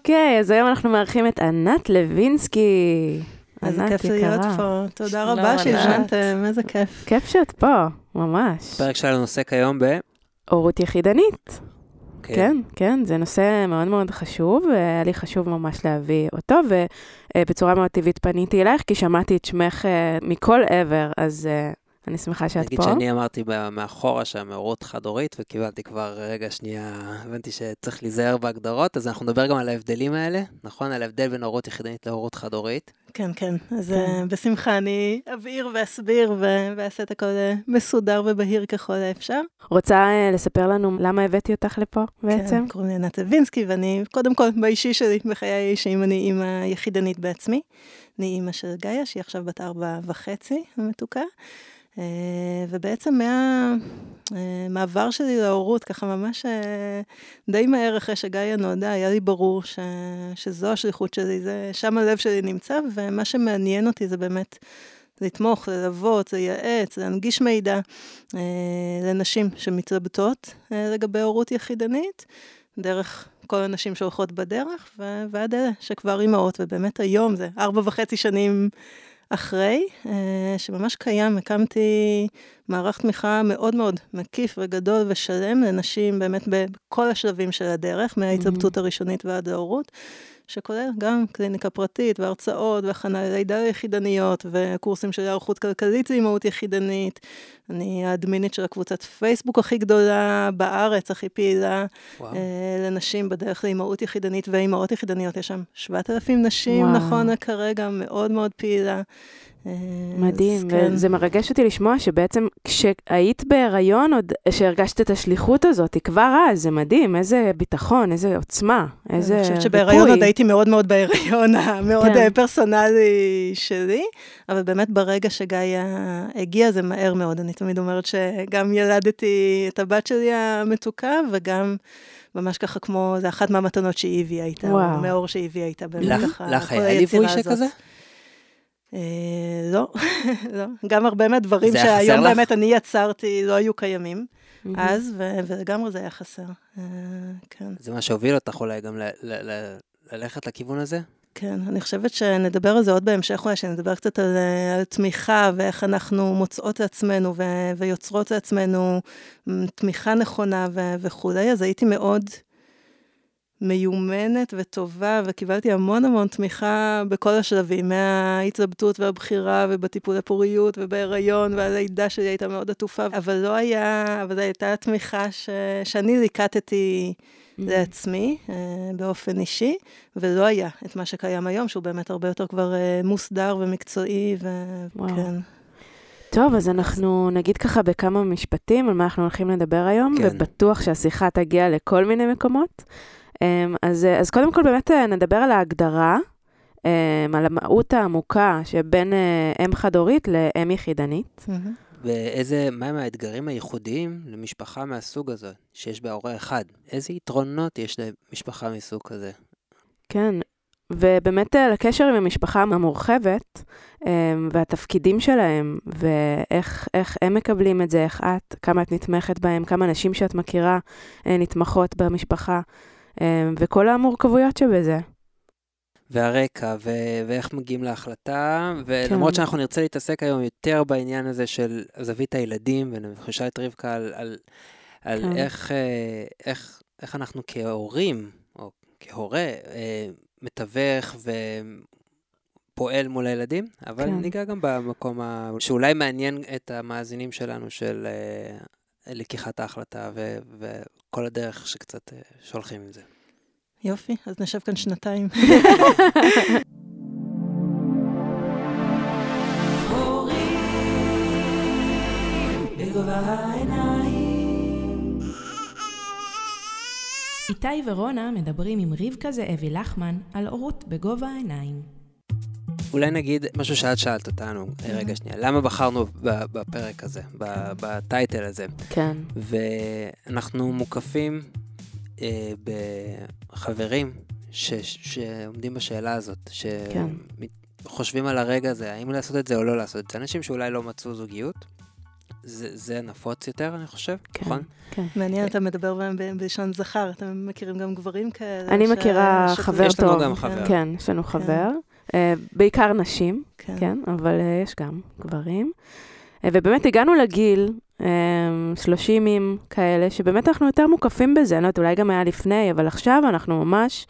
אוקיי, אז היום אנחנו מארחים את ענת לוינסקי. איזה כיף להיות. פה. תודה רבה. שהזמנתם, איזה כיף. כיף שאת פה, ממש. הפרק שלנו עוסק היום ב... הורות יחידנית. אוקיי. כן, כן, זה נושא מאוד מאוד חשוב, והיה לי חשוב ממש להביא אותו, ובצורה מאוד טבעית פניתי אלייך, כי שמעתי את שמך אה, מכל עבר, אז אה, אני שמחה שאת נגיד פה. שאני אמרתי מאחורה שם הורות חד-הורית, וקיבלתי כבר רגע שנייה, הבנתי שצריך להיזהר בהגדרות, אז אנחנו נדבר גם על ההבדלים האלה, נכון? על ההבדל בין הורות יחידנית להורות חד-הורית. כן, כן. אז כן. אה, בשמחה אני אבהיר ואסביר ואעשה את הכל אה, מסודר ובהיר ככל האפשר. רוצה אה, לספר לנו למה הבאתי אותך לפה בעצם? כן, קוראים לי ענת לוינסקי, ואני, קודם כל, באישי שלי, בחיי האישיים, אני אימא יחידנית בעצמי. אני אימא של גאיה, שהיא עכשיו בת ארבע וחצי, המתוקה. אה, ובעצם מהמעבר שלי להורות, ככה ממש אה, די מהר אחרי שגאיה נולדה, היה לי ברור ש, שזו השליחות שלי, זה, שם הלב שלי נמצא, ומה שמעניין אותי זה באמת לתמוך, ללוות, לייעץ, להנגיש מידע אה, לנשים שמתלבטות אה, לגבי הורות יחידנית, דרך כל הנשים שהולכות בדרך, ו- ועד אלה שכבר אימהות, ובאמת היום זה ארבע וחצי שנים אחרי, אה, שממש קיים, הקמתי מערך תמיכה מאוד מאוד מקיף וגדול ושלם לנשים באמת בכל השלבים של הדרך, מההתלבטות הראשונית ועד ההורות. שכולל גם קליניקה פרטית והרצאות והכנה ללידה ליחידניות וקורסים של היערכות כלכלית לאימהות יחידנית. אני האדמינית של הקבוצת פייסבוק הכי גדולה בארץ, הכי פעילה וואו. אה, לנשים בדרך לאימהות יחידנית ואימהות יחידניות. יש שם 7,000 נשים וואו. נכון לכרגע, מאוד מאוד פעילה. אה, מדהים, כן. וזה מרגש אותי לשמוע שבעצם כשהיית בהיריון, עוד שהרגשת את השליחות הזאת, כבר אז, זה מדהים, איזה ביטחון, איזה עוצמה, איזה אני ריפוי. חושבת שבהיריון עוד הייתי מאוד מאוד בהיריון המאוד כן. אה, פרסונלי שלי, אבל באמת ברגע שגאיה הגיע זה מהר מאוד. אני תמיד אומרת שגם ילדתי את הבת שלי המתוקה, וגם ממש ככה כמו, זה אחת מהמתנות שהיא הביאה איתה, מאור שהיא הביאה איתה, באמת לך ככה, לך היה ליווי הזאת. שכזה? אה, לא, לא. גם הרבה מהדברים שהיום? באמת אני יצרתי לא היו קיימים. אז, ו- ולגמרי זה היה חסר. אה, כן. זה מה שהוביל אותך אולי גם ל- ל- ל- ללכת לכיוון הזה? כן, אני חושבת שנדבר על זה עוד בהמשך, אולי שנדבר קצת על, אה, על תמיכה ואיך אנחנו מוצאות לעצמנו ו- ויוצרות לעצמנו תמיכה נכונה ו- וכולי, אז הייתי מאוד מיומנת וטובה, וקיבלתי המון המון תמיכה בכל השלבים, מההתלבטות והבחירה ובטיפולי פוריות ובהיריון, והלידה שלי הייתה מאוד עטופה, אבל לא היה, אבל זו הייתה תמיכה ש- שאני ליקטתי לעצמי אה, באופן אישי, ולא היה את מה שקיים היום, שהוא באמת הרבה יותר כבר אה, מוסדר ומקצועי. וכן. טוב, אז אנחנו נגיד ככה בכמה משפטים על מה אנחנו הולכים לדבר היום, כן. ובטוח שהשיחה תגיע לכל מיני מקומות. אמ, אז, אה, אז קודם כל באמת אה, נדבר על ההגדרה, אמ, על המהות העמוקה שבין אה, אם חד-הורית לאם יחידנית. ואיזה, מהם האתגרים הייחודיים למשפחה מהסוג הזה, שיש בה הורה אחד? איזה יתרונות יש למשפחה מסוג כזה? כן, ובאמת לקשר עם המשפחה המורחבת, אמ, והתפקידים שלהם, ואיך איך הם מקבלים את זה, איך את, כמה את נתמכת בהם, כמה נשים שאת מכירה נתמכות במשפחה, וכל המורכבויות שבזה. והרקע, ו- ואיך מגיעים להחלטה, ולמרות כן. שאנחנו נרצה להתעסק היום יותר בעניין הזה של זווית הילדים, ונשאל את רבקה על, על, על כן. איך, אה, איך, איך אנחנו כהורים, או כהורה, אה, מתווך ופועל מול הילדים, אבל כן. ניגע גם במקום ה... שאולי מעניין את המאזינים שלנו של אה, לקיחת ההחלטה ו- וכל הדרך שקצת אה, שהולכים עם זה. יופי, אז נשב כאן שנתיים. איתי ורונה מדברים עם רבקה זאבי לחמן על הורות בגובה העיניים. אולי נגיד משהו שאת שאלת אותנו, אה, רגע שנייה, למה בחרנו בפרק הזה, ב- בטייטל הזה? כן, ואנחנו מוקפים אה, בחברים ש- שעומדים בשאלה הזאת, כן. שחושבים על הרגע הזה, האם לעשות את זה או לא לעשות את זה. אנשים שאולי לא מצאו זוגיות, זה, זה נפוץ יותר, אני חושב, כן, נכון? כן. מעניין, אתה מדבר בהם בלשון זכר, אתם מכירים גם גברים כאלה? אני ש- מכירה שכבר- חבר יש לנו טוב. גם חבר. כן, יש לנו חבר. אה, בעיקר נשים, כן. כן, אבל אה, יש גם גברים. אה, ובאמת הגענו לגיל, 30 כאלה, שבאמת אנחנו יותר מוקפים בזה, אני לא יודעת, אולי גם היה לפני, אבל עכשיו אנחנו ממש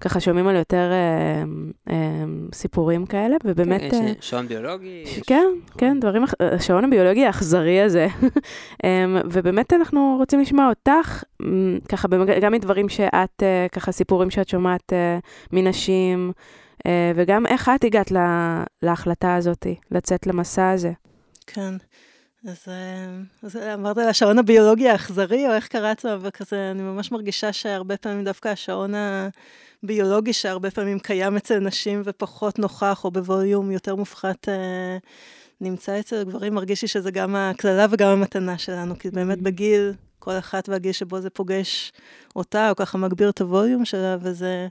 ככה שומעים על יותר אה, אה, סיפורים כאלה, ובאמת... כן, אה, יש שעון ביולוגי. ש- יש- כן, כן, דברים, השעון הביולוגי האכזרי הזה. אמ, ובאמת אנחנו רוצים לשמוע אותך, ככה גם מדברים שאת, ככה סיפורים שאת שומעת אה, מנשים, וגם איך את הגעת לה- להחלטה הזאת, לצאת למסע הזה. כן. אז, אה, אז אמרת על השעון הביולוגי האכזרי, או איך קראת לו, וכזה, אני ממש מרגישה שהרבה פעמים דווקא השעון הביולוגי, שהרבה פעמים קיים אצל נשים ופחות נוכח, או בווליום יותר מופחת, אה, נמצא אצל גברים, מרגיש לי שזה גם הקללה וגם המתנה שלנו, כי באמת בגיל, כל אחת והגיל שבו זה פוגש אותה, או ככה מגביר את הווליום שלה, וזה...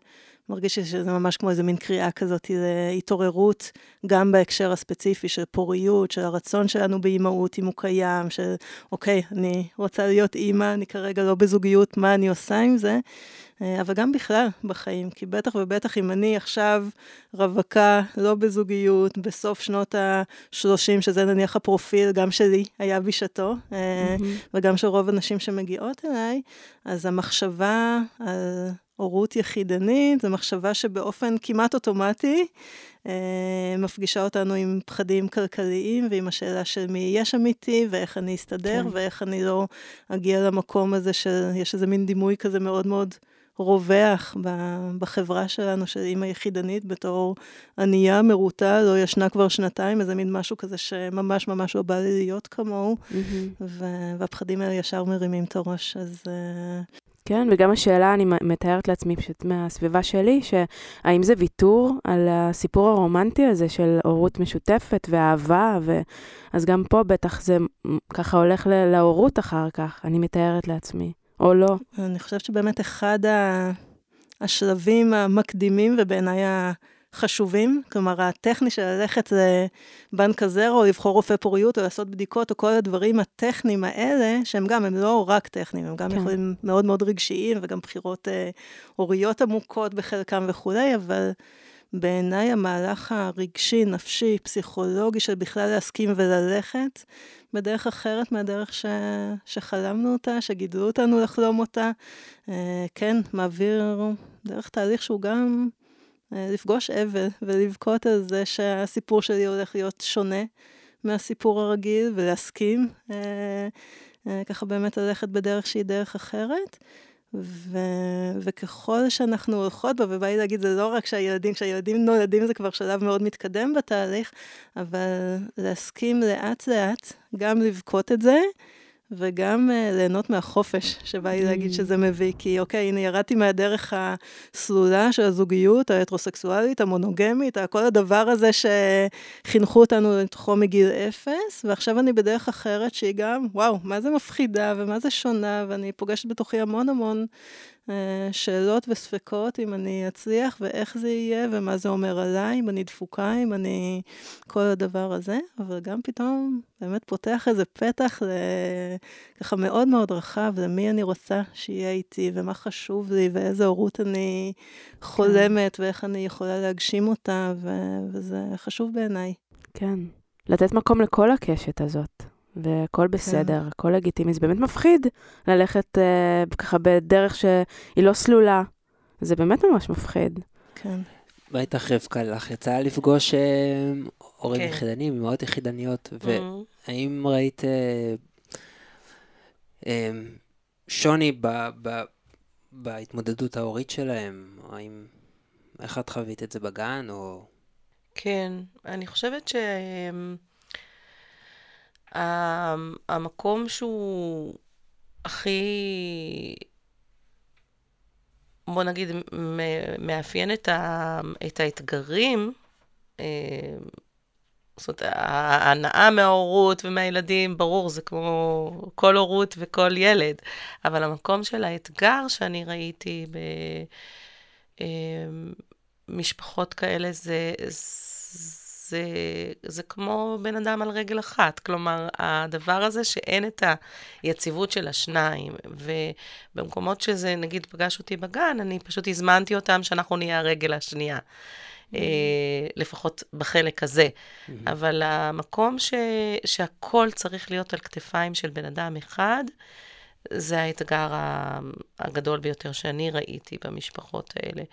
מרגיש שזה ממש כמו איזה מין קריאה כזאת להתעוררות, גם בהקשר הספציפי של פוריות, של הרצון שלנו באימהות, אם הוא קיים, של אוקיי, אני רוצה להיות אימא, אני כרגע לא בזוגיות, מה אני עושה עם זה? אה, אבל גם בכלל בחיים, כי בטח ובטח אם אני עכשיו רווקה, לא בזוגיות, בסוף שנות ה-30, שזה נניח הפרופיל, גם שלי היה בשעתו, אה, וגם של רוב הנשים שמגיעות אליי, אז המחשבה על הורות יחידנית, זו מחשבה שבאופן כמעט אוטומטי אה, מפגישה אותנו עם פחדים כלכליים ועם השאלה של מי יהיה שם איתי ואיך אני אסתדר כן. ואיך אני לא אגיע למקום הזה של, יש איזה מין דימוי כזה מאוד מאוד רווח בחברה שלנו של אימא יחידנית בתור ענייה, מרוטה, לא ישנה כבר שנתיים, איזה מין משהו כזה שממש ממש לא בא לי להיות כמוהו, ו- והפחדים האלה ישר מרימים את הראש, אז... אה, כן, וגם השאלה, אני מתארת לעצמי פשוט מהסביבה שלי, שהאם זה ויתור על הסיפור הרומנטי הזה של הורות משותפת ואהבה, ו... אז גם פה בטח זה ככה הולך להורות אחר כך, אני מתארת לעצמי, או לא. אני חושבת שבאמת אחד השלבים המקדימים ובעיניי החשובים, כלומר הטכני של ללכת לבנק הזרע או לבחור רופא פוריות או לעשות בדיקות או כל הדברים הטכניים האלה, שהם גם, הם לא רק טכניים, הם גם. כן. יכולים מאוד מאוד רגשיים וגם בחירות אה, הוריות עמוקות בחלקם וכולי, אבל בעיניי המהלך הרגשי, נפשי, פסיכולוגי של בכלל להסכים וללכת, בדרך אחרת מהדרך ש... שחלמנו אותה, שגידלו אותנו לחלום אותה. אה, כן, מעביר דרך תהליך שהוא גם אה, לפגוש אבל ולבכות על זה שהסיפור שלי הולך להיות שונה מהסיפור הרגיל, ולהסכים אה, ככה באמת ללכת בדרך שהיא דרך אחרת. ו... וככל שאנחנו הולכות בה, ובא לי להגיד, זה לא רק שהילדים, כשהילדים נולדים זה כבר שלב מאוד מתקדם בתהליך, אבל להסכים לאט-לאט, גם לבכות את זה, וגם uh, ליהנות מהחופש שבא לי להגיד שזה מביא. כי אוקיי, הנה, ירדתי מהדרך הסלולה של הזוגיות, ההטרוסקסואלית, המונוגמית, כל הדבר הזה שחינכו אותנו לתוכו מגיל אפס, ועכשיו אני בדרך אחרת שהיא גם, וואו, מה זה מפחידה ומה זה שונה, ואני פוגשת בתוכי המון המון שאלות וספקות אם אני אצליח ואיך זה יהיה ומה זה אומר עליי, אם אני דפוקה, אם אני... כל הדבר הזה, אבל גם פתאום באמת פותח איזה פתח ל... ככה מאוד מאוד רחב למי אני רוצה שיהיה איתי ומה חשוב לי ואיזה הורות אני חולמת ואיך אני יכולה להגשים אותה, ו... וזה חשוב בעיניי. כן. לתת מקום לכל הקשת הזאת, והכל בסדר, כן. הכל לגיטימי. זה באמת מפחיד ללכת אה, ככה בדרך שהיא לא סלולה. זה באמת ממש מפחיד. כן. מה איתך רבקה? לך יצא לפגוש אה, הורים כן. יחידנים, אמהות יחידניות. והאם ראית אה, אה, שוני ב, ב, בהתמודדות ההורית שלהם? האם, איך את חווית את זה בגן, או... כן, אני חושבת ש... המקום שהוא הכי, בוא נגיד, מאפיין את, ה- את האתגרים, אה, זאת אומרת, ההנאה מההורות ומהילדים, ברור, זה כמו כל הורות וכל ילד, אבל המקום של האתגר שאני ראיתי במשפחות כאלה זה, זה, זה כמו בן אדם על רגל אחת. כלומר, הדבר הזה שאין את היציבות של השניים, ובמקומות שזה, נגיד, פגש אותי בגן, אני פשוט הזמנתי אותם שאנחנו נהיה הרגל השנייה. אה, לפחות בחלק הזה. אבל המקום ש, שהכל צריך להיות על כתפיים של בן אדם אחד, זה האתגר הגדול ביותר שאני ראיתי במשפחות האלה.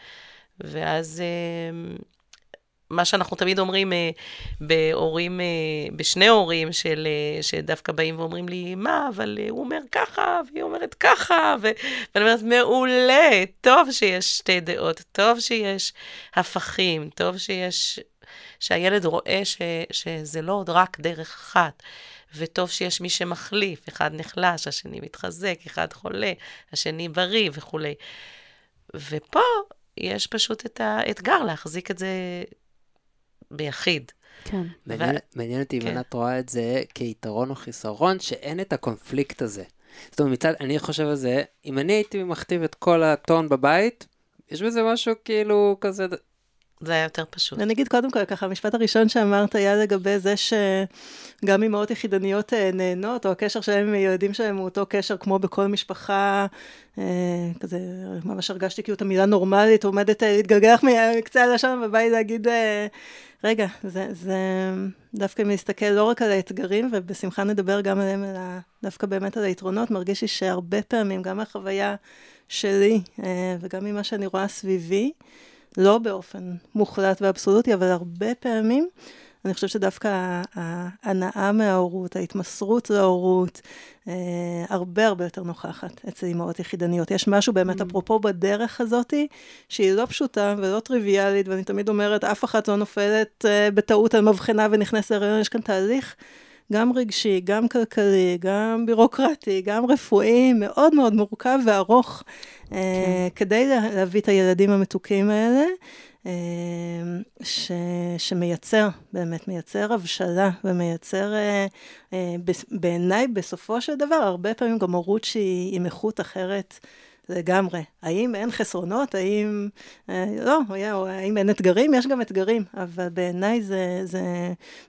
ואז אה, מה שאנחנו תמיד אומרים אה, בהורים, אה, בשני הורים של, שדווקא באים ואומרים לי, מה, אבל הוא אומר ככה, והיא אומרת ככה, ו... ואני אומרת, מעולה, טוב שיש שתי דעות, טוב שיש הפכים, טוב שיש, שהילד רואה ש, שזה לא עוד רק דרך אחת. וטוב שיש מי שמחליף, אחד נחלש, השני מתחזק, אחד חולה, השני בריא וכולי. ופה יש פשוט את האתגר להחזיק את זה ביחיד. כן. מעניין, ו... מעניין אותי אם כן. את רואה את זה כיתרון או חיסרון, שאין את הקונפליקט הזה. זאת אומרת, מצד, אני חושב על זה, אם אני הייתי מכתיב את כל הטון בבית, יש בזה משהו כאילו כזה זה היה יותר פשוט. אני אגיד קודם כל, ככה, המשפט הראשון שאמרת היה לגבי זה שגם אמהות יחידניות אה, נהנות, או הקשר שלהם עם הילדים שלהם הוא אותו קשר כמו בכל משפחה, אה, כזה, ממש הרגשתי כאילו את המילה נורמלית, עומדת אה, להתגלגח מקצה הלשון בבית להגיד, רגע, זה, זה דווקא אם להסתכל לא רק על האתגרים, ובשמחה נדבר גם עליהם, אלא דווקא באמת על היתרונות, מרגיש לי שהרבה פעמים, גם מהחוויה שלי, וגם ממה שאני רואה סביבי, לא באופן מוחלט ואבסולוטי, אבל הרבה פעמים אני חושבת שדווקא ההנאה מההורות, ההתמסרות להורות, אה, הרבה הרבה יותר נוכחת אצל אימהות יחידניות. יש משהו באמת, mm. אפרופו בדרך הזאתי, שהיא לא פשוטה ולא טריוויאלית, ואני תמיד אומרת, אף אחת לא נופלת אה, בטעות על מבחנה ונכנסת להריון, יש כאן תהליך. גם רגשי, גם כלכלי, גם בירוקרטי, גם רפואי, מאוד מאוד מורכב וארוך, כן. uh, כדי להביא את הילדים המתוקים האלה. אה, ש, שמייצר, באמת מייצר הבשלה ומייצר, uh, uh, בעיניי בסופו של דבר, הרבה פעמים גם הורות שהיא עם איכות אחרת לגמרי. האם אין חסרונות? האם... אה, לא, האם אין אתגרים? יש גם אתגרים, אבל בעיניי זה, זה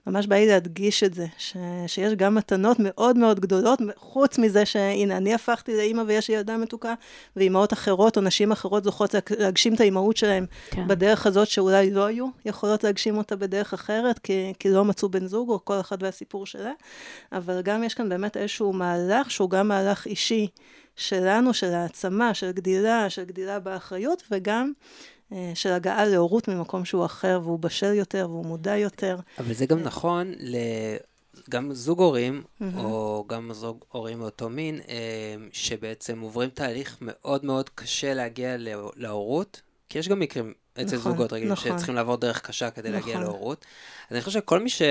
ממש בא לי להדגיש את זה, ש, שיש גם מתנות מאוד מאוד גדולות, חוץ מזה שהנה, אני הפכתי לאימא ויש לי ילדה מתוקה, ואימהות אחרות או נשים אחרות זוכות להגשים את האימהות שלהן כן. בדרך הזאת שאולי לא היו יכולות להגשים אותה בדרך אחרת, כי, כי לא מצאו בן זוג, או כל אחד והסיפור שלה, אבל גם יש כאן באמת איזשהו מהלך שהוא גם מהלך אישי. שלנו, של העצמה, של גדילה, של גדילה באחריות, וגם אה, של הגעה להורות ממקום שהוא אחר, והוא בשל יותר, והוא מודע יותר. אבל זה גם נכון ל... גם זוג הורים, mm-hmm. או גם זוג הורים מאותו מין, אה, שבעצם עוברים תהליך מאוד מאוד קשה להגיע להורות, כי יש גם מקרים אצל נכון, זוגות רגילים נכון. שצריכים לעבור דרך קשה כדי נכון. להגיע להורות. אז אני חושב שכל מי ש...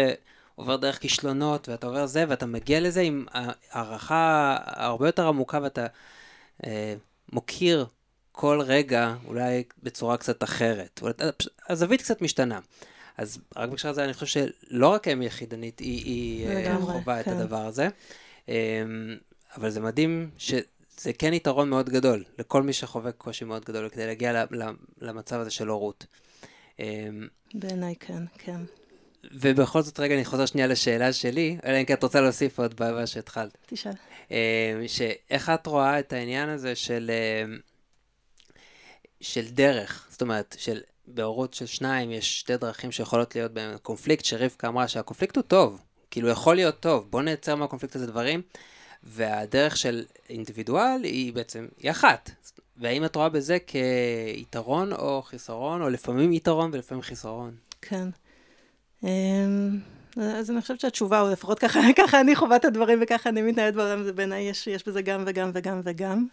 עובר דרך כישלונות, ואתה עובר זה, ואתה מגיע לזה עם הערכה הרבה יותר עמוקה, ואתה אה, מוקיר כל רגע, אולי בצורה קצת אחרת. הזווית קצת משתנה. אז רק בקשר לזה, אני חושב שלא רק אם יחידנית, היא, היא אה, חווה כן. את הדבר הזה. אה, אבל זה מדהים שזה כן יתרון מאוד גדול לכל מי שחווה קושי מאוד גדול כדי להגיע למצב הזה של הורות. אה, בעיניי כן, כן. ובכל זאת, רגע, אני חוזר שנייה לשאלה שלי, אלא אם כן את רוצה להוסיף עוד במה שהתחלת. תשאל. אה, שאיך את רואה את העניין הזה של, אה, של דרך, זאת אומרת, של בהורות של שניים יש שתי דרכים שיכולות להיות בהם קונפליקט, שרבקה אמרה שהקונפליקט הוא טוב, כאילו יכול להיות טוב, בוא נייצר מהקונפליקט הזה דברים, והדרך של אינדיבידואל היא בעצם, היא אחת. והאם את רואה בזה כיתרון או חיסרון, או לפעמים יתרון ולפעמים חיסרון? כן. אמ, אז אני חושבת שהתשובה, או לפחות ככה, ככה אני חווה את הדברים וככה אני מתנהלת בעולם, זה בעיניי יש, יש בזה גם וגם וגם וגם.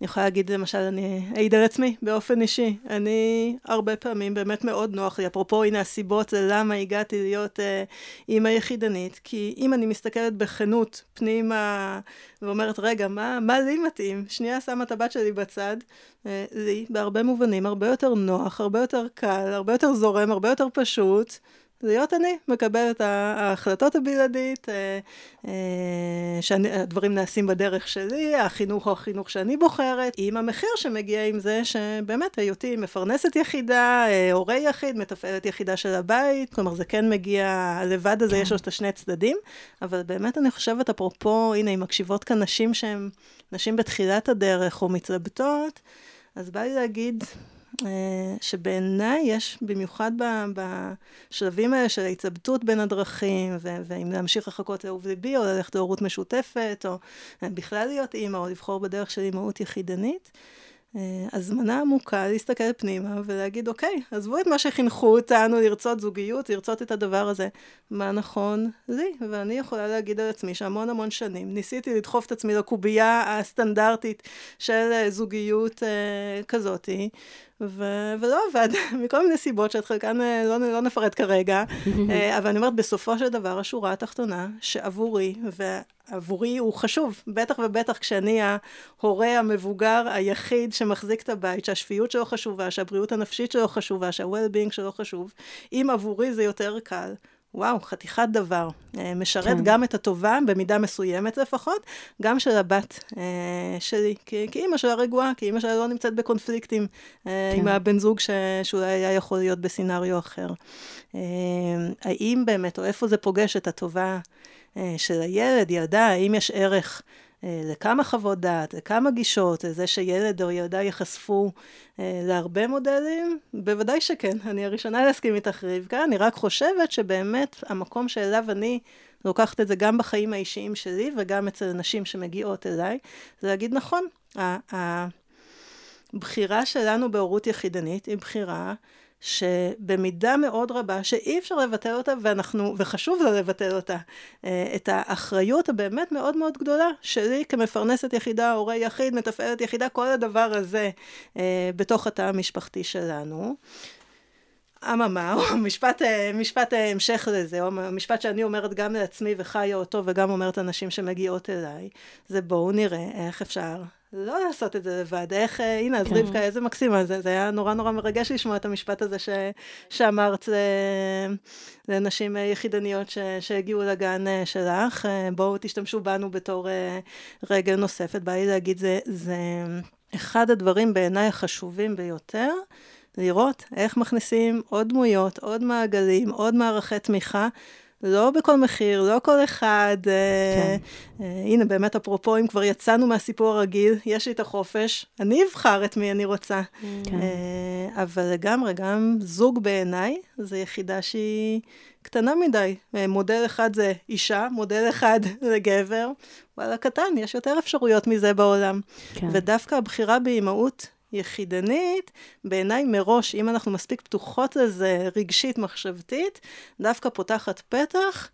אני יכולה להגיד, למשל, אני אעיד על עצמי באופן אישי. אני הרבה פעמים, באמת מאוד נוח לי, אפרופו, הנה הסיבות ללמה הגעתי להיות אה, אימא יחידנית, כי אם אני מסתכלת בכנות פנימה ואומרת, רגע, מה, מה לי מתאים? שנייה שמה את הבת שלי בצד, אה, לי, בהרבה מובנים, הרבה יותר נוח, הרבה יותר קל, הרבה יותר זורם, הרבה יותר פשוט. להיות אני, מקבל את ההחלטות הבלעדית, אה, אה, שהדברים נעשים בדרך שלי, החינוך הוא החינוך שאני בוחרת, עם המחיר שמגיע עם זה, שבאמת היותי מפרנסת יחידה, אה, הורה יחיד, מתפעלת יחידה של הבית, כלומר זה כן מגיע, הלבד הזה כן. יש לו את השני צדדים, אבל באמת אני חושבת, אפרופו, הנה, אם מקשיבות כאן נשים שהן נשים בתחילת הדרך או מתלבטות, אז בא לי להגיד, שבעיניי יש, במיוחד בשלבים האלה של ההתלבטות בין הדרכים, ואם להמשיך לחכות לאהוב ליבי, או ללכת להורות משותפת, או בכלל להיות אימא, או לבחור בדרך של אימהות יחידנית, אה, הזמנה עמוקה להסתכל פנימה ולהגיד, אוקיי, עזבו את מה שחינכו אותנו לרצות זוגיות, לרצות את הדבר הזה. מה נכון לי? ואני יכולה להגיד על עצמי שהמון המון שנים ניסיתי לדחוף את עצמי לקובייה הסטנדרטית של אה, זוגיות אה, כזאתי, ו- ולא עבד, מכל מיני סיבות שאת חלקן אה, לא, לא נפרט כרגע, אה, אבל אני אומרת, בסופו של דבר, השורה התחתונה, שעבורי, ועבורי הוא חשוב, בטח ובטח כשאני ההורה המבוגר היחיד שמחזיק את הבית, שהשפיות שלו חשובה, שהבריאות הנפשית שלו חשובה, שה-well-being שלו חשוב, אם עבורי זה יותר קל, וואו, חתיכת דבר. אה, משרת כן. גם את הטובה, במידה מסוימת לפחות, גם של הבת אה, שלי, כי, כי אימא שלה רגועה, כי אימא שלה לא נמצאת בקונפליקטים אה, כן. עם הבן זוג ש, שאולי היה יכול להיות בסינריו אחר. האם באמת, או איפה זה פוגש את הטובה של הילד, ילדה, האם יש ערך לכמה חוות דעת, לכמה גישות, לזה שילד או ילדה ייחשפו אה, להרבה מודלים? בוודאי שכן. אני הראשונה להסכים איתך רבקה, אני רק חושבת שבאמת המקום שאליו אני לוקחת את זה גם בחיים האישיים שלי וגם אצל נשים שמגיעות אליי, זה להגיד נכון, הבחירה שלנו בהורות יחידנית היא בחירה שבמידה מאוד רבה, שאי אפשר לבטל אותה, ואנחנו, וחשוב לא לבטל אותה, אה, את האחריות הבאמת מאוד מאוד גדולה שלי כמפרנסת יחידה, הורה יחיד, מתפעלת יחידה, כל הדבר הזה אה, בתוך התא המשפחתי שלנו. אממה, או משפט, אה, משפט המשך לזה, או משפט שאני אומרת גם לעצמי וחיה אותו וגם אומרת לנשים שמגיעות אליי, זה בואו נראה איך אפשר לא לעשות את זה לבד, איך, אה, הנה, אז כן. רבקה, איזה מקסימה, זה, זה היה נורא נורא מרגש לשמוע את המשפט הזה ש, שאמרת לנשים אה, יחידניות ש, שהגיעו לגן אה, שלך, בואו תשתמשו בנו בתור רגל נוספת, בא לי להגיד, זה, זה אחד הדברים בעיניי החשובים ביותר, לראות איך מכניסים עוד דמויות, עוד מעגלים, עוד מערכי תמיכה. לא בכל מחיר, לא כל אחד. אה, כן. אה, הנה, באמת, אפרופו, אם כבר יצאנו מהסיפור הרגיל, יש לי את החופש, אני אבחר את מי אני רוצה. כן. אה, אבל לגמרי, גם זוג בעיניי, זו יחידה שהיא קטנה מדי. מודל אחד זה אישה, מודל אחד לגבר. וואלה, קטן, יש יותר אפשרויות מזה בעולם. כן. ודווקא הבחירה באימהות יחידנית, בעיניי מראש, אם אנחנו מספיק פתוחות לזה רגשית, מחשבתית, דווקא פותחת פתח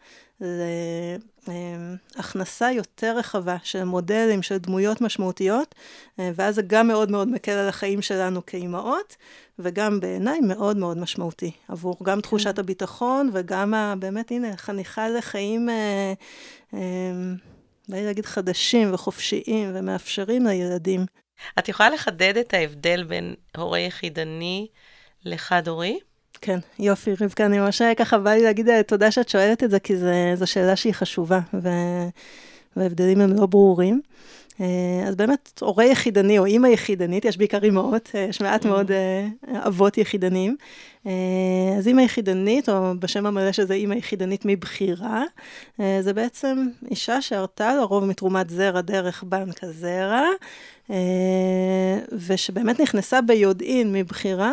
להכנסה יותר רחבה של מודלים, של דמויות משמעותיות, ואז זה גם מאוד מאוד מקל על החיים שלנו כאימהות, וגם בעיניי מאוד מאוד משמעותי, עבור גם תחושת כן. הביטחון וגם ה, באמת, הנה, חניכה לחיים, אה, אה, בא לי להגיד חדשים וחופשיים ומאפשרים לילדים. את יכולה לחדד את ההבדל בין הורה יחידני לחד-הורי? כן, יופי, רבקה, אני ממש ככה בא לי להגיד אה, תודה שאת שואלת את זה, כי זו שאלה שהיא חשובה, ו... וההבדלים הם לא ברורים. אה, אז באמת, הורה יחידני או אימא יחידנית, יש בעיקר אימהות, אה, יש מעט mm. מאוד אבות יחידנים. אז אימא יחידנית, או בשם המלא שזה אימא יחידנית מבחירה, זה בעצם אישה שהרתה לרוב מתרומת זרע דרך בנק הזרע, ושבאמת נכנסה ביודעין מבחירה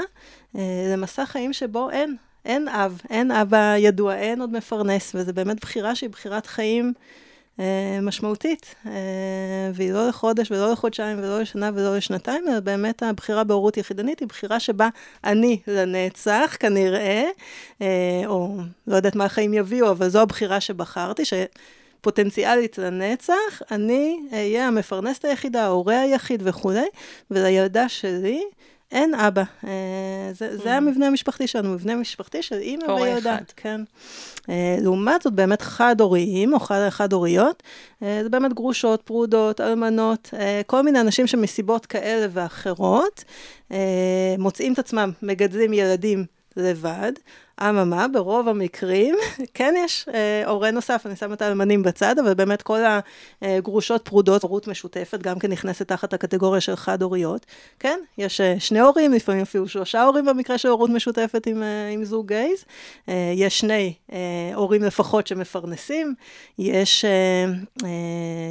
למסע חיים שבו אין, אין אב, אין אבא ידוע, אין עוד מפרנס, וזו באמת בחירה שהיא בחירת חיים אה, משמעותית, אה, והיא לא לחודש ולא לחודשיים ולא לשנה ולא לשנתיים, אלא באמת הבחירה בהורות יחידנית היא בחירה שבה אני לנצח, כנראה, אה, או לא יודעת מה החיים יביאו, אבל זו הבחירה שבחרתי, ש... פוטנציאלית לנצח, אני אהיה המפרנסת היחידה, ההורה היחיד וכולי, ולילדה שלי אין אבא. אה, זה, זה mm. המבנה המשפחתי שלנו, מבנה משפחתי של אימא וילדה. כן. אה, לעומת זאת, באמת חד-הוריים, או חד-הוריות, אה, זה באמת גרושות, פרודות, אלמנות, כל מיני אנשים שמסיבות כאלה ואחרות, מוצאים את עצמם מגדלים ילדים לבד, אממה, ברוב המקרים, כן יש אה, הורה נוסף, אני שמה את האלמנים בצד, אבל באמת כל הגרושות פרודות, הורות משותפת, גם כן נכנסת תחת הקטגוריה של חד-הוריות. כן, יש אה, שני הורים, לפעמים אפילו שלושה הורים במקרה של הורות משותפת עם, אה, עם זוג גייז. אה, יש שני אה, הורים לפחות שמפרנסים, יש, אה, אה,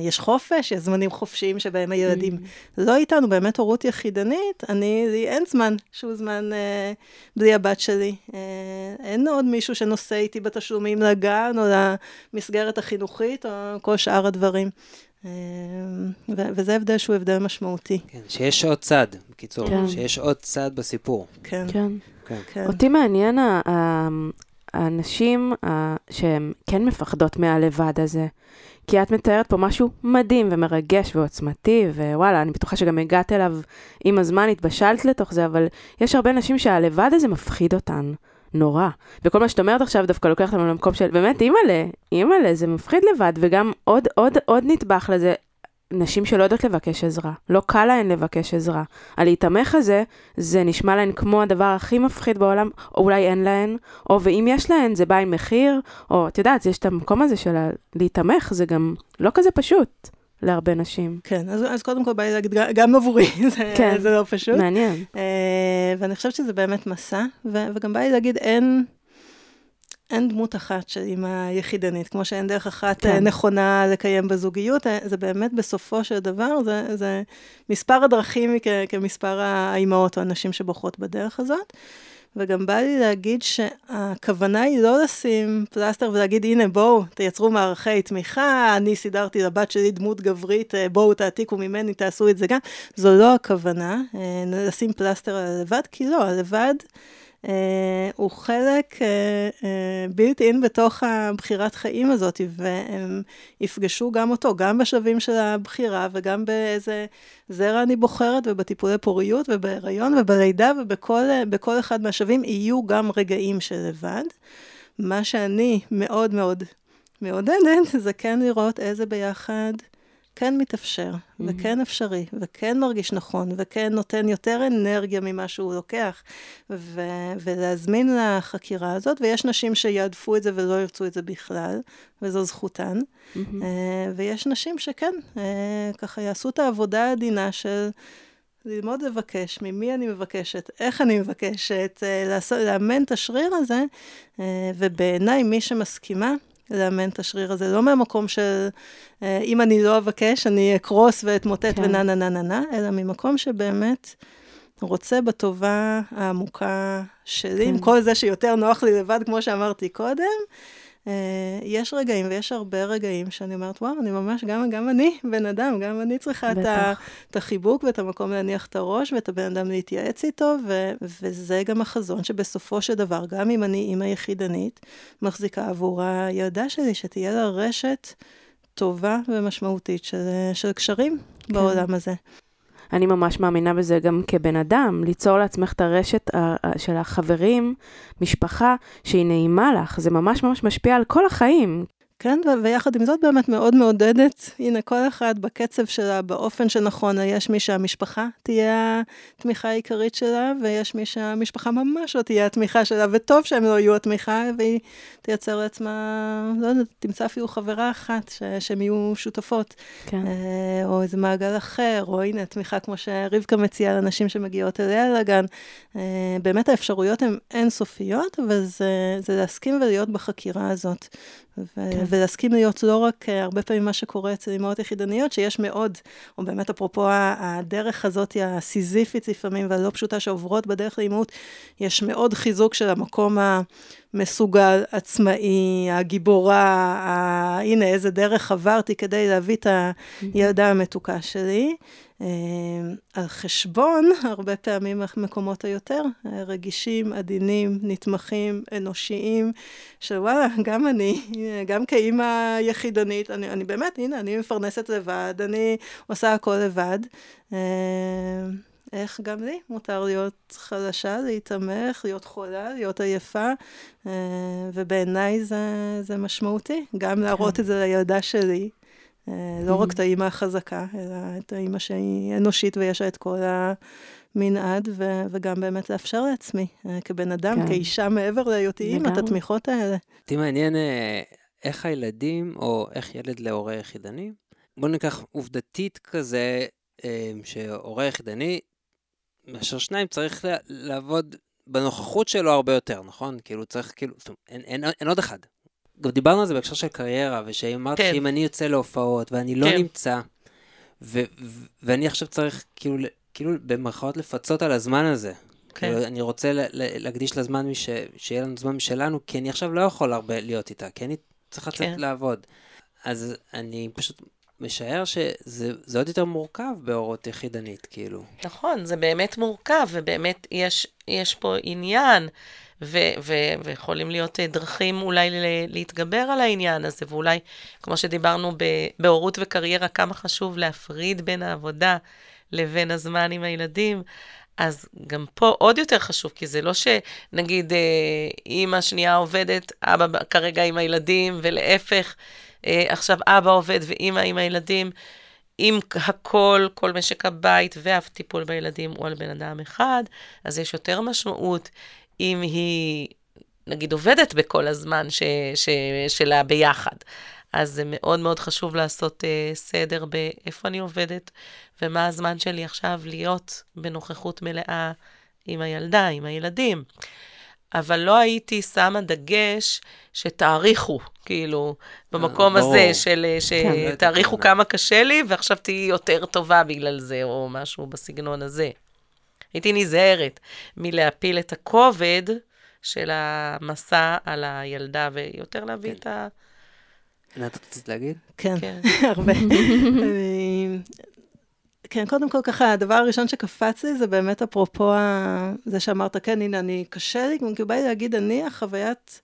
יש חופש, יש זמנים חופשיים שבהם הילדים mm. לא איתנו, באמת הורות יחידנית, אני, לי אין זמן שהוא זמן אה, בלי הבת שלי. אה, אין עוד מישהו שנושא איתי בתשלומים לגן או למסגרת החינוכית או כל שאר הדברים. אה, ו- וזה הבדל שהוא הבדל משמעותי. כן, שיש עוד צד, בקיצור, כן. שיש עוד צד בסיפור. כן. כן. כן. כן. אותי מעניין ה- ה- האנשים ה- שהן כן מפחדות מהלבד הזה. כי את מתארת פה משהו מדהים ומרגש ועוצמתי, ווואלה, אני בטוחה שגם הגעת אליו עם הזמן, התבשלת לתוך זה, אבל יש הרבה נשים שהלבד הזה מפחיד אותן. נורא. וכל מה שאת אומרת עכשיו דווקא לוקח אותנו למקום של, באמת, אימא'לה, אימא'לה, זה מפחיד לבד, וגם עוד, עוד, עוד נדבך לזה, נשים שלא יודעות לבקש עזרה. לא קל להן לבקש עזרה. הלהיתמך הזה, זה נשמע להן כמו הדבר הכי מפחיד בעולם, או אולי אין להן, או ואם יש להן, זה בא עם מחיר, או את יודעת, יש את המקום הזה של להיתמך, זה גם לא כזה פשוט להרבה נשים. כן, אז, אז קודם כל בא לי להגיד, גם עבורי, זה, כן. זה לא פשוט. מעניין. Uh, ואני חושבת שזה באמת מסע, ו- וגם בא לי להגיד, אין... אין דמות אחת של אימא יחידנית, כמו שאין דרך אחת כן. כן. נכונה לקיים בזוגיות, אה, זה באמת בסופו של דבר, זה, זה מספר הדרכים כ, כמספר האימהות או הנשים שבוחרות בדרך הזאת. וגם בא לי להגיד שהכוונה היא לא לשים פלסטר ולהגיד, הנה, בואו, תייצרו מערכי תמיכה, אני סידרתי לבת שלי דמות גברית, אה, בואו תעתיקו ממני, תעשו את זה גם. זו לא הכוונה, לשים פלסטר על הלבד, כי לא, הלבד... Uh, הוא חלק בילט uh, אין uh, בתוך הבחירת חיים הזאת, והם יפגשו גם אותו, גם בשלבים של הבחירה וגם באיזה זרע אני בוחרת, ובטיפולי פוריות, ובהיריון, ובלידה, ובכל אחד מהשלבים יהיו גם רגעים של לבד. מה שאני מאוד מאוד מעודדת, זה כן לראות איזה ביחד כן מתאפשר, mm-hmm. וכן אפשרי, וכן מרגיש נכון, וכן נותן יותר אנרגיה ממה שהוא לוקח, ו- ולהזמין לחקירה הזאת, ויש נשים שיעדפו את זה ולא ירצו את זה בכלל, וזו זכותן, mm-hmm. uh, ויש נשים שכן, uh, ככה יעשו את העבודה העדינה של... ללמוד לבקש, ממי אני מבקשת, איך אני מבקשת, uh, לעשות, לאמן את השריר הזה, ובעיניי מי שמסכימה, לאמן את השריר הזה, לא מהמקום של אה, אם אני לא אבקש, אני אקרוס ואתמוטט כן. ונה נה נה נה נה, אלא ממקום שבאמת רוצה בטובה העמוקה שלי, כן. עם כל זה שיותר נוח לי לבד, כמו שאמרתי קודם. אה, יש רגעים, ויש הרבה רגעים, שאני אומרת, וואו, אני ממש, גם, גם אני בן אדם, גם אני צריכה את, ה, את החיבוק ואת המקום להניח את הראש, ואת הבן אדם להתייעץ איתו, ו, וזה גם החזון שבסופו של דבר, גם אם אני אימא יחידנית, מחזיקה עבור הילדה שלי, שתהיה לה רשת טובה ומשמעותית של, של קשרים כן. בעולם הזה. אני ממש מאמינה בזה גם כבן אדם, ליצור לעצמך את הרשת של החברים, משפחה, שהיא נעימה לך. זה ממש ממש משפיע על כל החיים. כן, ויחד עם זאת באמת מאוד מעודדת, הנה כל אחד בקצב שלה, באופן שנכון, יש מי שהמשפחה תהיה התמיכה העיקרית שלה, ויש מי שהמשפחה ממש לא תהיה התמיכה שלה, וטוב שהם לא יהיו התמיכה, והיא תייצר לעצמה, לא יודעת, תמצא אפילו חברה אחת, ש- שהן יהיו שותפות. כן. אה, או איזה מעגל אחר, או הנה, תמיכה כמו שרבקה מציעה לנשים שמגיעות אליה לגן. אה, באמת האפשרויות הן אינסופיות, אבל זה, זה להסכים ולהיות בחקירה הזאת. ו- כן. ולהסכים להיות לא רק uh, הרבה פעמים מה שקורה אצל אמהות יחידניות, שיש מאוד, או באמת אפרופו הדרך הזאת הסיזיפית לפעמים והלא פשוטה שעוברות בדרך לאימהות, יש מאוד חיזוק של המקום המסוגל, עצמאי, הגיבורה, ה... הנה איזה דרך עברתי כדי להביא את הילדה המתוקה שלי. על חשבון, הרבה פעמים המקומות היותר רגישים, עדינים, נתמכים, אנושיים, שוואלה, גם אני, גם כאימא יחידנית, אני, אני באמת, הנה, אני מפרנסת לבד, אני עושה הכל לבד. איך גם לי מותר להיות חלשה, להתעמך, להיות חולה, להיות עייפה, ובעיניי זה, זה משמעותי, גם להראות כן. את זה לילדה שלי. לא רק את האימא החזקה, אלא את האימא שהיא אנושית ויש לה את כל מנעד, ו- וגם באמת לאפשר לעצמי, אה, כבן אדם, כן. כאישה מעבר להיותי אימא, את. התמיכות האלה. אותי מעניין אה, איך הילדים, או איך ילד להורה יחידני, בוא ניקח עובדתית כזה, אה, שהורה יחידני, מאשר שניים צריך לה- לעבוד בנוכחות שלו הרבה יותר, נכון? כאילו צריך, כאילו, אומרת, אין, אין, אין עוד אחד. גם דיברנו על זה בהקשר של קריירה, ושאמרת כן. שאם אני יוצא להופעות ואני לא כן. נמצא, ו- ו- ואני עכשיו צריך כאילו, כאילו במרכאות לפצות על הזמן הזה. כן. כאילו, אני רוצה ל- ל- להקדיש לה זמן, מש... שיהיה לנו זמן משלנו, כי אני עכשיו לא יכול הרבה להיות איתה, כי אני צריך לצאת כן. לעבוד. אז אני פשוט משער שזה זה עוד יותר מורכב בהורות יחידנית, כאילו. נכון, זה באמת מורכב, ובאמת יש, יש פה עניין, ו, ו, ויכולים להיות אה, דרכים אולי להתגבר על העניין הזה, ואולי, כמו שדיברנו בהורות וקריירה, כמה חשוב להפריד בין העבודה לבין הזמן עם הילדים. אז גם פה עוד יותר חשוב, כי זה לא שנגיד אה, אימא שנייה עובדת, אבא כרגע עם הילדים, ולהפך, עכשיו אבא עובד ואימא עם הילדים. אם הכל, כל משק הבית והטיפול בילדים הוא על בן אדם אחד, אז יש יותר משמעות אם היא, נגיד, עובדת בכל הזמן ש, ש, שלה ביחד. אז זה מאוד מאוד חשוב לעשות uh, סדר באיפה אני עובדת, ומה הזמן שלי עכשיו להיות בנוכחות מלאה עם הילדה, עם הילדים. אבל לא הייתי שמה דגש שתעריכו, כאילו, במקום ברור. הזה של אה, כן. שתעריכו כמה קשה לי, ועכשיו תהיי יותר טובה בגלל זה, או משהו בסגנון הזה. הייתי נזהרת מלהפיל את הכובד של המסע על הילדה, ויותר להביא כן. את ה... ענת, את רצית להגיד? כן, כן. הרבה. כן, קודם כל ככה, הדבר הראשון שקפץ לי זה באמת אפרופו ה- זה שאמרת, כן, הנה, אני, קשה לי, כאילו בא לי להגיד, אני, החוויית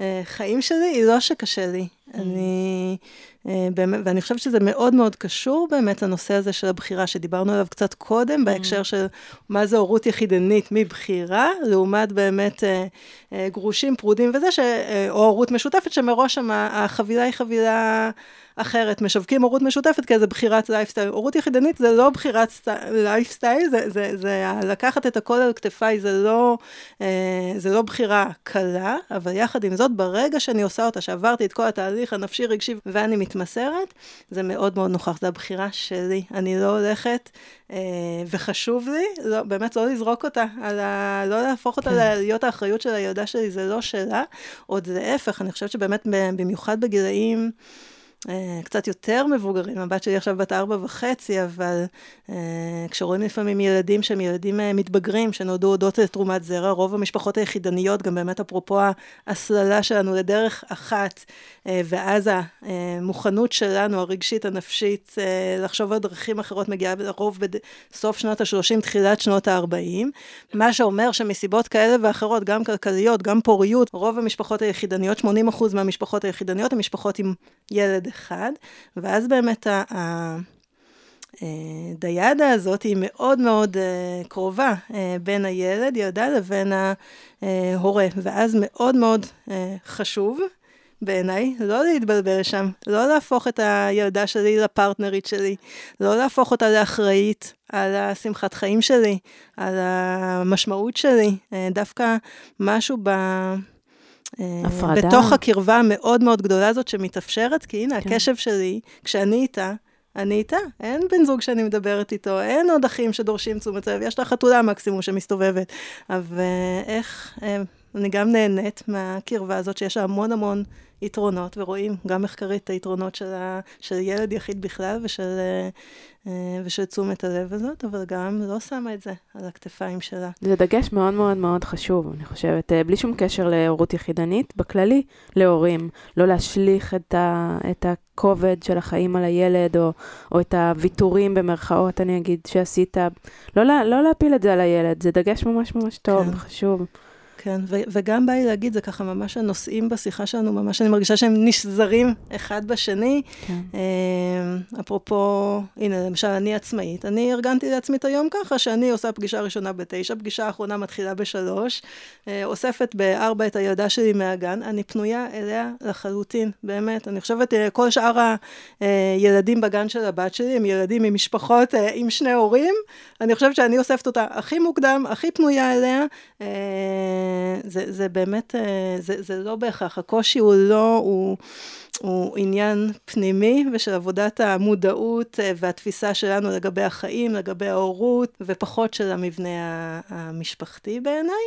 אה, חיים שלי היא לא שקשה לי. אני, אה, באמת, ואני חושבת שזה מאוד מאוד קשור באמת לנושא הזה של הבחירה, שדיברנו עליו קצת קודם, בהקשר של מה זה הורות יחידנית מבחירה, לעומת באמת אה, אה, גרושים, פרודים וזה, ש, אה, או הורות משותפת, שמראש שם החבילה היא חבילה אחרת. משווקים הורות משותפת כאיזה בחירת לייפסטייל. הורות יחידנית זה לא בחירת סט... לייפסטייל, זה, זה, זה לקחת את הכל על כתפיי, זה לא, אה, זה לא בחירה קלה, אבל יחד עם זאת, ברגע שאני עושה אותה, שעברתי את כל התהליך הנפשי, רגשי, ואני מתמסרת, זה מאוד מאוד נוכח, זו הבחירה שלי. אני לא הולכת, אה, וחשוב לי, לא, באמת לא לזרוק אותה, על ה... לא להפוך אותה כן. להיות האחריות של הילדה שלי, זה לא שלה, עוד להפך, אני חושבת שבאמת, במיוחד בגילאים... אה, קצת יותר מבוגרים, הבת שלי עכשיו בת ארבע וחצי, אבל uh, כשרואים לפעמים ילדים שהם ילדים uh, מתבגרים, שנולדו הודות לתרומת זרע, רוב המשפחות היחידניות, גם באמת אפרופו ההסללה שלנו לדרך אחת, ואז המוכנות שלנו, הרגשית, הנפשית, לחשוב על דרכים אחרות, מגיעה לרוב בסוף שנות ה-30, תחילת שנות ה-40, מה שאומר שמסיבות כאלה ואחרות, גם כלכליות, גם פוריות, רוב המשפחות היחידניות, 80% מהמשפחות היחידניות, הן משפחות עם ילד אחד, ואז באמת ה... ה דיאדה הזאת היא מאוד מאוד uh, קרובה uh, בין הילד, ילדה, לבין ההורה, ואז מאוד מאוד uh, חשוב בעיניי לא להתבלבל שם, לא להפוך את הילדה שלי לפרטנרית שלי, לא להפוך אותה לאחראית על השמחת חיים שלי, על המשמעות שלי, דווקא משהו ב... הפרדה. בתוך הקרבה המאוד מאוד גדולה הזאת שמתאפשרת, כי הנה, כן. הקשב שלי, כשאני איתה, אני איתה, אין בן זוג שאני מדברת איתו, אין עוד אחים שדורשים תשומת לב, יש לה חתולה מקסימום שמסתובבת. אבל איך, אה, אני גם נהנית מהקרבה הזאת שיש לה המון המון יתרונות, ורואים גם מחקרית את היתרונות של, ה, של ילד יחיד בכלל ושל, אה, ושל תשומת הלב הזאת, אבל גם לא שמה את זה על הכתפיים שלה. זה דגש מאוד מאוד מאוד חשוב, אני חושבת, אה, בלי שום קשר להורות יחידנית, בכללי להורים, לא להשליך את, ה, את הכובד של החיים על הילד, או, או את הוויתורים במרכאות, אני אגיד, שעשית, לא, לה, לא להפיל את זה על הילד, זה דגש ממש ממש טוב, כן. חשוב. כן, ו- וגם בא לי להגיד, זה ככה ממש הנושאים בשיחה שלנו, ממש אני מרגישה שהם נשזרים אחד בשני. כן. אה, אפרופו, הנה, למשל, אני עצמאית. אני ארגנתי לעצמי את היום ככה, שאני עושה פגישה ראשונה בתשע, פגישה האחרונה מתחילה בשלוש, אה, אוספת בארבע את הילדה שלי מהגן, אני פנויה אליה לחלוטין, באמת. אני חושבת, אה, כל שאר הילדים בגן של הבת שלי הם ילדים ממשפחות אה, עם שני הורים. אני חושבת שאני אוספת אותה הכי מוקדם, הכי פנויה אליה. אה, זה, זה באמת, אה, זה, זה לא בהכרח, הקושי הוא לא, הוא, הוא עניין פנימי ושל עבודת המודעות אה, והתפיסה שלנו לגבי החיים, לגבי ההורות, ופחות של המבנה המשפחתי בעיניי.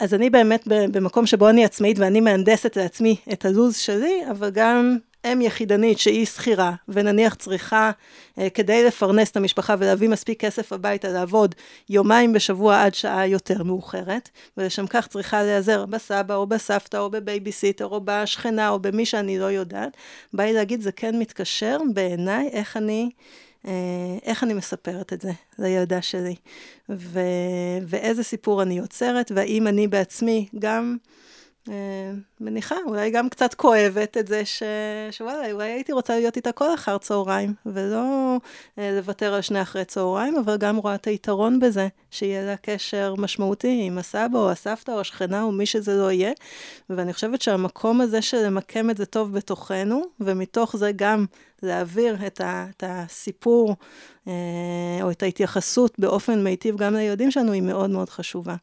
אז אני באמת במקום שבו אני עצמאית ואני מהנדסת לעצמי את הלו"ז שלי, אבל גם אם יחידנית שהיא שכירה, ונניח צריכה אה, כדי לפרנס את המשפחה ולהביא מספיק כסף הביתה, לעבוד יומיים בשבוע עד שעה יותר מאוחרת, ולשם כך צריכה להיעזר בסבא או בסבתא או בבייביסיטר או בשכנה או במי שאני לא יודעת, בא לי להגיד, זה כן מתקשר בעיניי איך אני... אה, איך אני מספרת את זה לילדה שלי, ו... ואיזה סיפור אני יוצרת, והאם אני בעצמי גם מניחה, אולי גם קצת כואבת את זה ש... שוואלה, אולי הייתי רוצה להיות איתה כל אחר צהריים, ולא אה, לוותר על שני אחרי צהריים, אבל גם רואה את היתרון בזה, שיהיה לה קשר משמעותי עם הסבא או הסבתא או השכנה או מי שזה לא יהיה. ואני חושבת שהמקום הזה של למקם את זה טוב בתוכנו, ומתוך זה גם להעביר את, ה... את הסיפור אה, או את ההתייחסות באופן מיטיב גם לילדים שלנו, היא מאוד מאוד חשובה.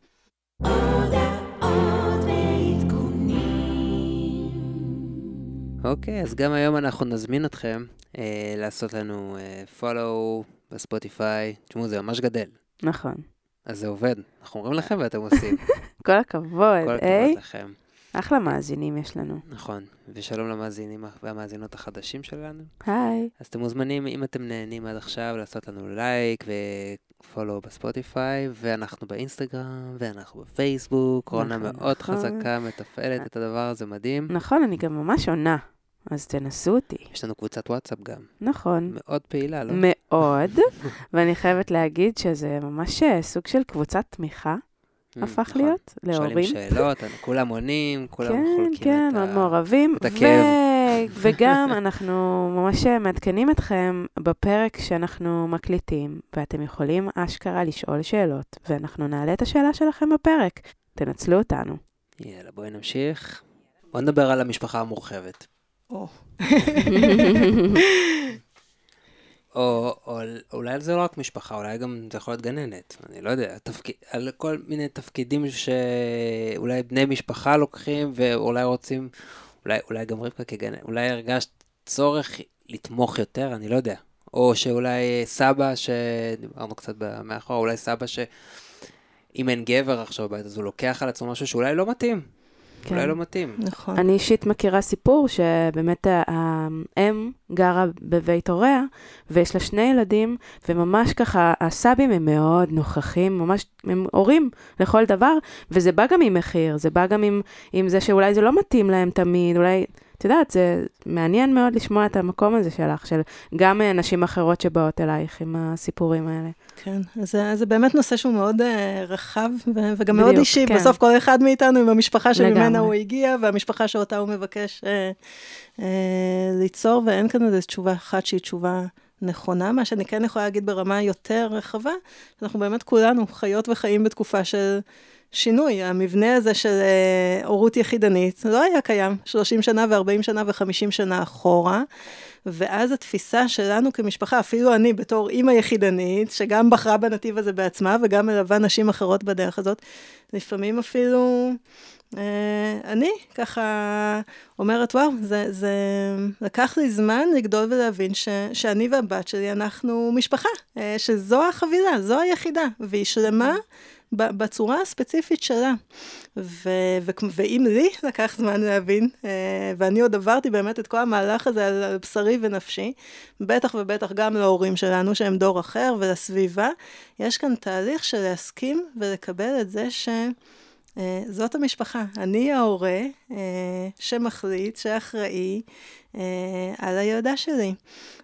אוקיי, אז גם היום אנחנו נזמין אתכם אה, לעשות לנו אה, follow בספוטיפיי. תשמעו, זה ממש גדל. נכון. אז זה עובד. אנחנו אומרים לכם ואתם עושים. כל הכבוד, כל היי. הכבוד לכם. אחלה מאזינים יש לנו. נכון. ושלום למאזינים והמאזינות החדשים שלנו. היי. אז אתם מוזמנים, אם אתם נהנים עד עכשיו, לעשות לנו לייק ופולו בספוטיפיי, ואנחנו באינסטגרם, ואנחנו בפייסבוק. רונה נכון, מאוד נכון. חזקה, מתפעלת את הדבר הזה מדהים. נכון, אני גם ממש עונה, אז תנסו אותי. יש לנו קבוצת וואטסאפ גם, נכון. מאוד פעילה, לא? מאוד, ואני חייבת להגיד שזה ממש אה, סוג של קבוצת תמיכה, Mm, הפך נכון. להיות להורים. שואלים שאלות, כולם עונים, כולם כן, חולקים כן, את מאוד ה... מעורבים. את הכאב. וגם אנחנו ממש מעדכנים אתכם בפרק שאנחנו מקליטים, ואתם יכולים אשכרה לשאול שאלות, ואנחנו נעלה את השאלה שלכם בפרק. תנצלו אותנו. יאללה, בואי נמשיך. בוא נדבר על המשפחה המורחבת. או, או, או אולי זה לא רק משפחה, אולי גם זה יכול להיות גננת, אני לא יודע, תפק... על כל מיני תפקידים שאולי בני משפחה לוקחים ואולי רוצים, אולי, אולי גם רבקה כגננת, אולי הרגשת צורך לתמוך יותר, אני לא יודע. או שאולי סבא, שדיברנו קצת מאחור, אולי סבא ש... אם אין גבר עכשיו בבית, אז הוא לוקח על עצמו משהו שאולי לא מתאים. כן. אולי לא מתאים. נכון. אני אישית מכירה סיפור שבאמת ה- האם גרה בבית הוריה, ויש לה שני ילדים, וממש ככה, הסבים הם מאוד נוכחים, ממש, הם הורים לכל דבר, וזה בא גם עם מחיר, זה בא גם עם, עם זה שאולי זה לא מתאים להם תמיד, אולי, את יודעת, זה מעניין מאוד לשמוע את המקום הזה שלך, של גם אה, נשים אחרות שבאות אלייך עם הסיפורים האלה. כן, זה, זה באמת נושא שהוא מאוד uh, רחב ו- וגם מאוד בדיוק, אישי. כן. בסוף כל אחד מאיתנו עם המשפחה שממנה לגמרי. הוא הגיע, והמשפחה שאותה הוא מבקש uh, uh, ליצור, ואין כאן איזו תשובה אחת שהיא תשובה נכונה. מה שאני כן יכולה להגיד ברמה יותר רחבה, שאנחנו באמת כולנו חיות וחיים בתקופה של... שינוי, המבנה הזה של uh, הורות יחידנית לא היה קיים 30 שנה ו-40 שנה ו-50 שנה אחורה, ואז התפיסה שלנו כמשפחה, אפילו אני בתור אימא יחידנית, שגם בחרה בנתיב הזה בעצמה וגם מלווה נשים אחרות בדרך הזאת, לפעמים אפילו אה, אני ככה אומרת, וואו, זה, זה לקח לי זמן לגדול ולהבין ש, שאני והבת שלי, אנחנו משפחה, אה, שזו החבילה, זו היחידה, והיא שלמה. ב- בצורה הספציפית שלה. ו- ו- ואם לי לקח זמן להבין, אה, ואני עוד עברתי באמת את כל המהלך הזה על, בשרי ונפשי, בטח ובטח גם להורים שלנו, שהם דור אחר, ולסביבה, יש כאן תהליך של להסכים ולקבל את זה ש... אה, זאת המשפחה. אני ההורה אה, שמחליט, שאחראי אה, על הילדה שלי.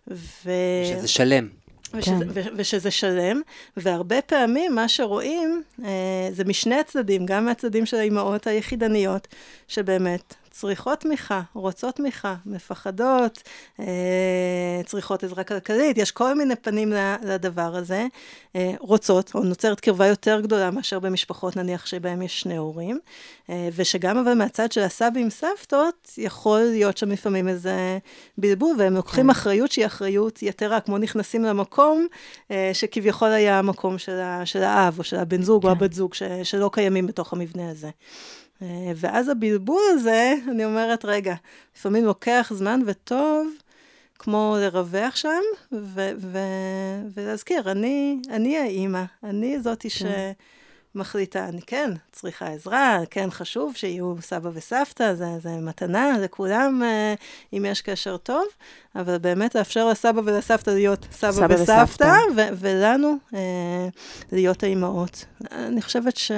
ו... שזה שלם. ושזה, כן. ושזה שלם, והרבה פעמים מה שרואים אה, זה משני הצדדים, גם מהצדדים של האימהות היחידניות, שבאמת צריכות תמיכה, רוצות תמיכה, מפחדות, אה, צריכות עזרה כלכלית, יש כל מיני פנים לדבר הזה, אה, רוצות, או נוצרת קרבה יותר גדולה מאשר במשפחות נניח שבהם יש שני הורים, אה, ושגם אבל מהצד של הסבים סבתות, יכול להיות שם לפעמים איזה בלבול, והם לוקחים כן. אחריות שהיא אחריות יתרה, כמו נכנסים למקום שכביכול היה המקום של, ה, של האב, או של הבן זוג, או כן. הבת זוג, ש, שלא קיימים בתוך המבנה הזה. אה, ואז הבלבול הזה, אני אומרת, רגע, לפעמים לוקח זמן וטוב, כמו לרווח שם, ו- ו- ולהזכיר, אני, אני האימא, אני זאתי ש... מחליטה, אני כן צריכה עזרה, כן חשוב שיהיו סבא וסבתא, זה, זה מתנה לכולם, אה, אם יש קשר טוב, אבל באמת לאפשר לסבא ולסבתא להיות סבא, סבא וסבתא, וסבתא. ו- ולנו אה, להיות האימהות. אני חושבת ש-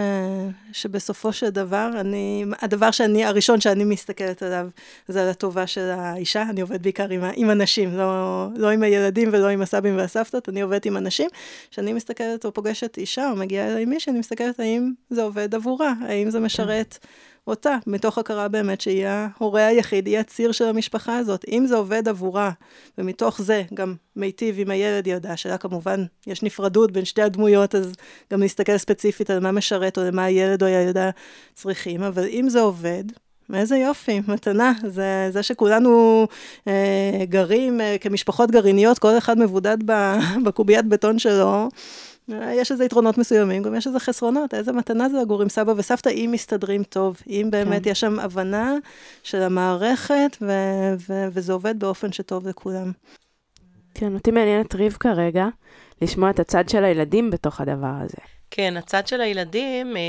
שבסופו של דבר, אני, הדבר שאני, הראשון שאני מסתכלת עליו, זה על הטובה של האישה. אני עובדת בעיקר עם, עם הנשים, לא, לא עם הילדים ולא עם הסבים והסבתות, אני עובדת עם אנשים. כשאני מסתכלת או פוגשת אישה או מגיעה אליי מישהי, אני מסתכלת האם זה עובד עבורה, האם זה משרת אותה, מתוך הכרה באמת שהיא ההורה היחיד, היא הציר של המשפחה הזאת. אם זה עובד עבורה, ומתוך זה גם מיטיב עם הילד ילדה, שלה כמובן יש נפרדות בין שתי הדמויות, אז גם להסתכל ספציפית על מה משרת או למה הילד או הילדה צריכים, אבל אם זה עובד, איזה יופי, מתנה. זה, זה שכולנו אה, גרים אה, כמשפחות גרעיניות, כל אחד מבודד בקוביית בטון שלו. יש איזה יתרונות מסוימים, גם יש איזה חסרונות, איזה מתנה זה לגור עם סבא וסבתא, אם מסתדרים טוב, אם באמת כן. יש שם הבנה של המערכת, ו- ו- וזה עובד באופן שטוב לכולם. כן, אותי מעניינת רבקה רגע, לשמוע את הצד של הילדים בתוך הדבר הזה. כן, הצד של הילדים, אה,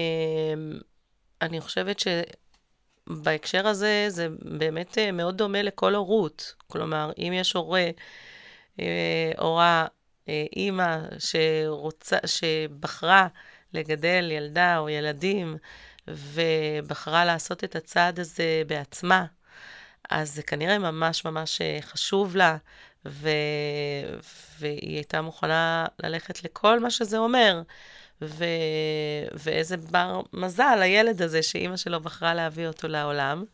אני חושבת שבהקשר הזה זה באמת אה, מאוד דומה לכל הורות. כלומר, אם יש הורה, אה, הורה, אימא שרוצה, שבחרה לגדל ילדה או ילדים, ובחרה לעשות את הצעד הזה בעצמה, אז זה כנראה ממש ממש אה, חשוב לה, ו... והיא הייתה מוכנה ללכת לכל מה שזה אומר. ו... ואיזה בר מזל הילד הזה שאימא שלו בחרה להביא אותו לעולם,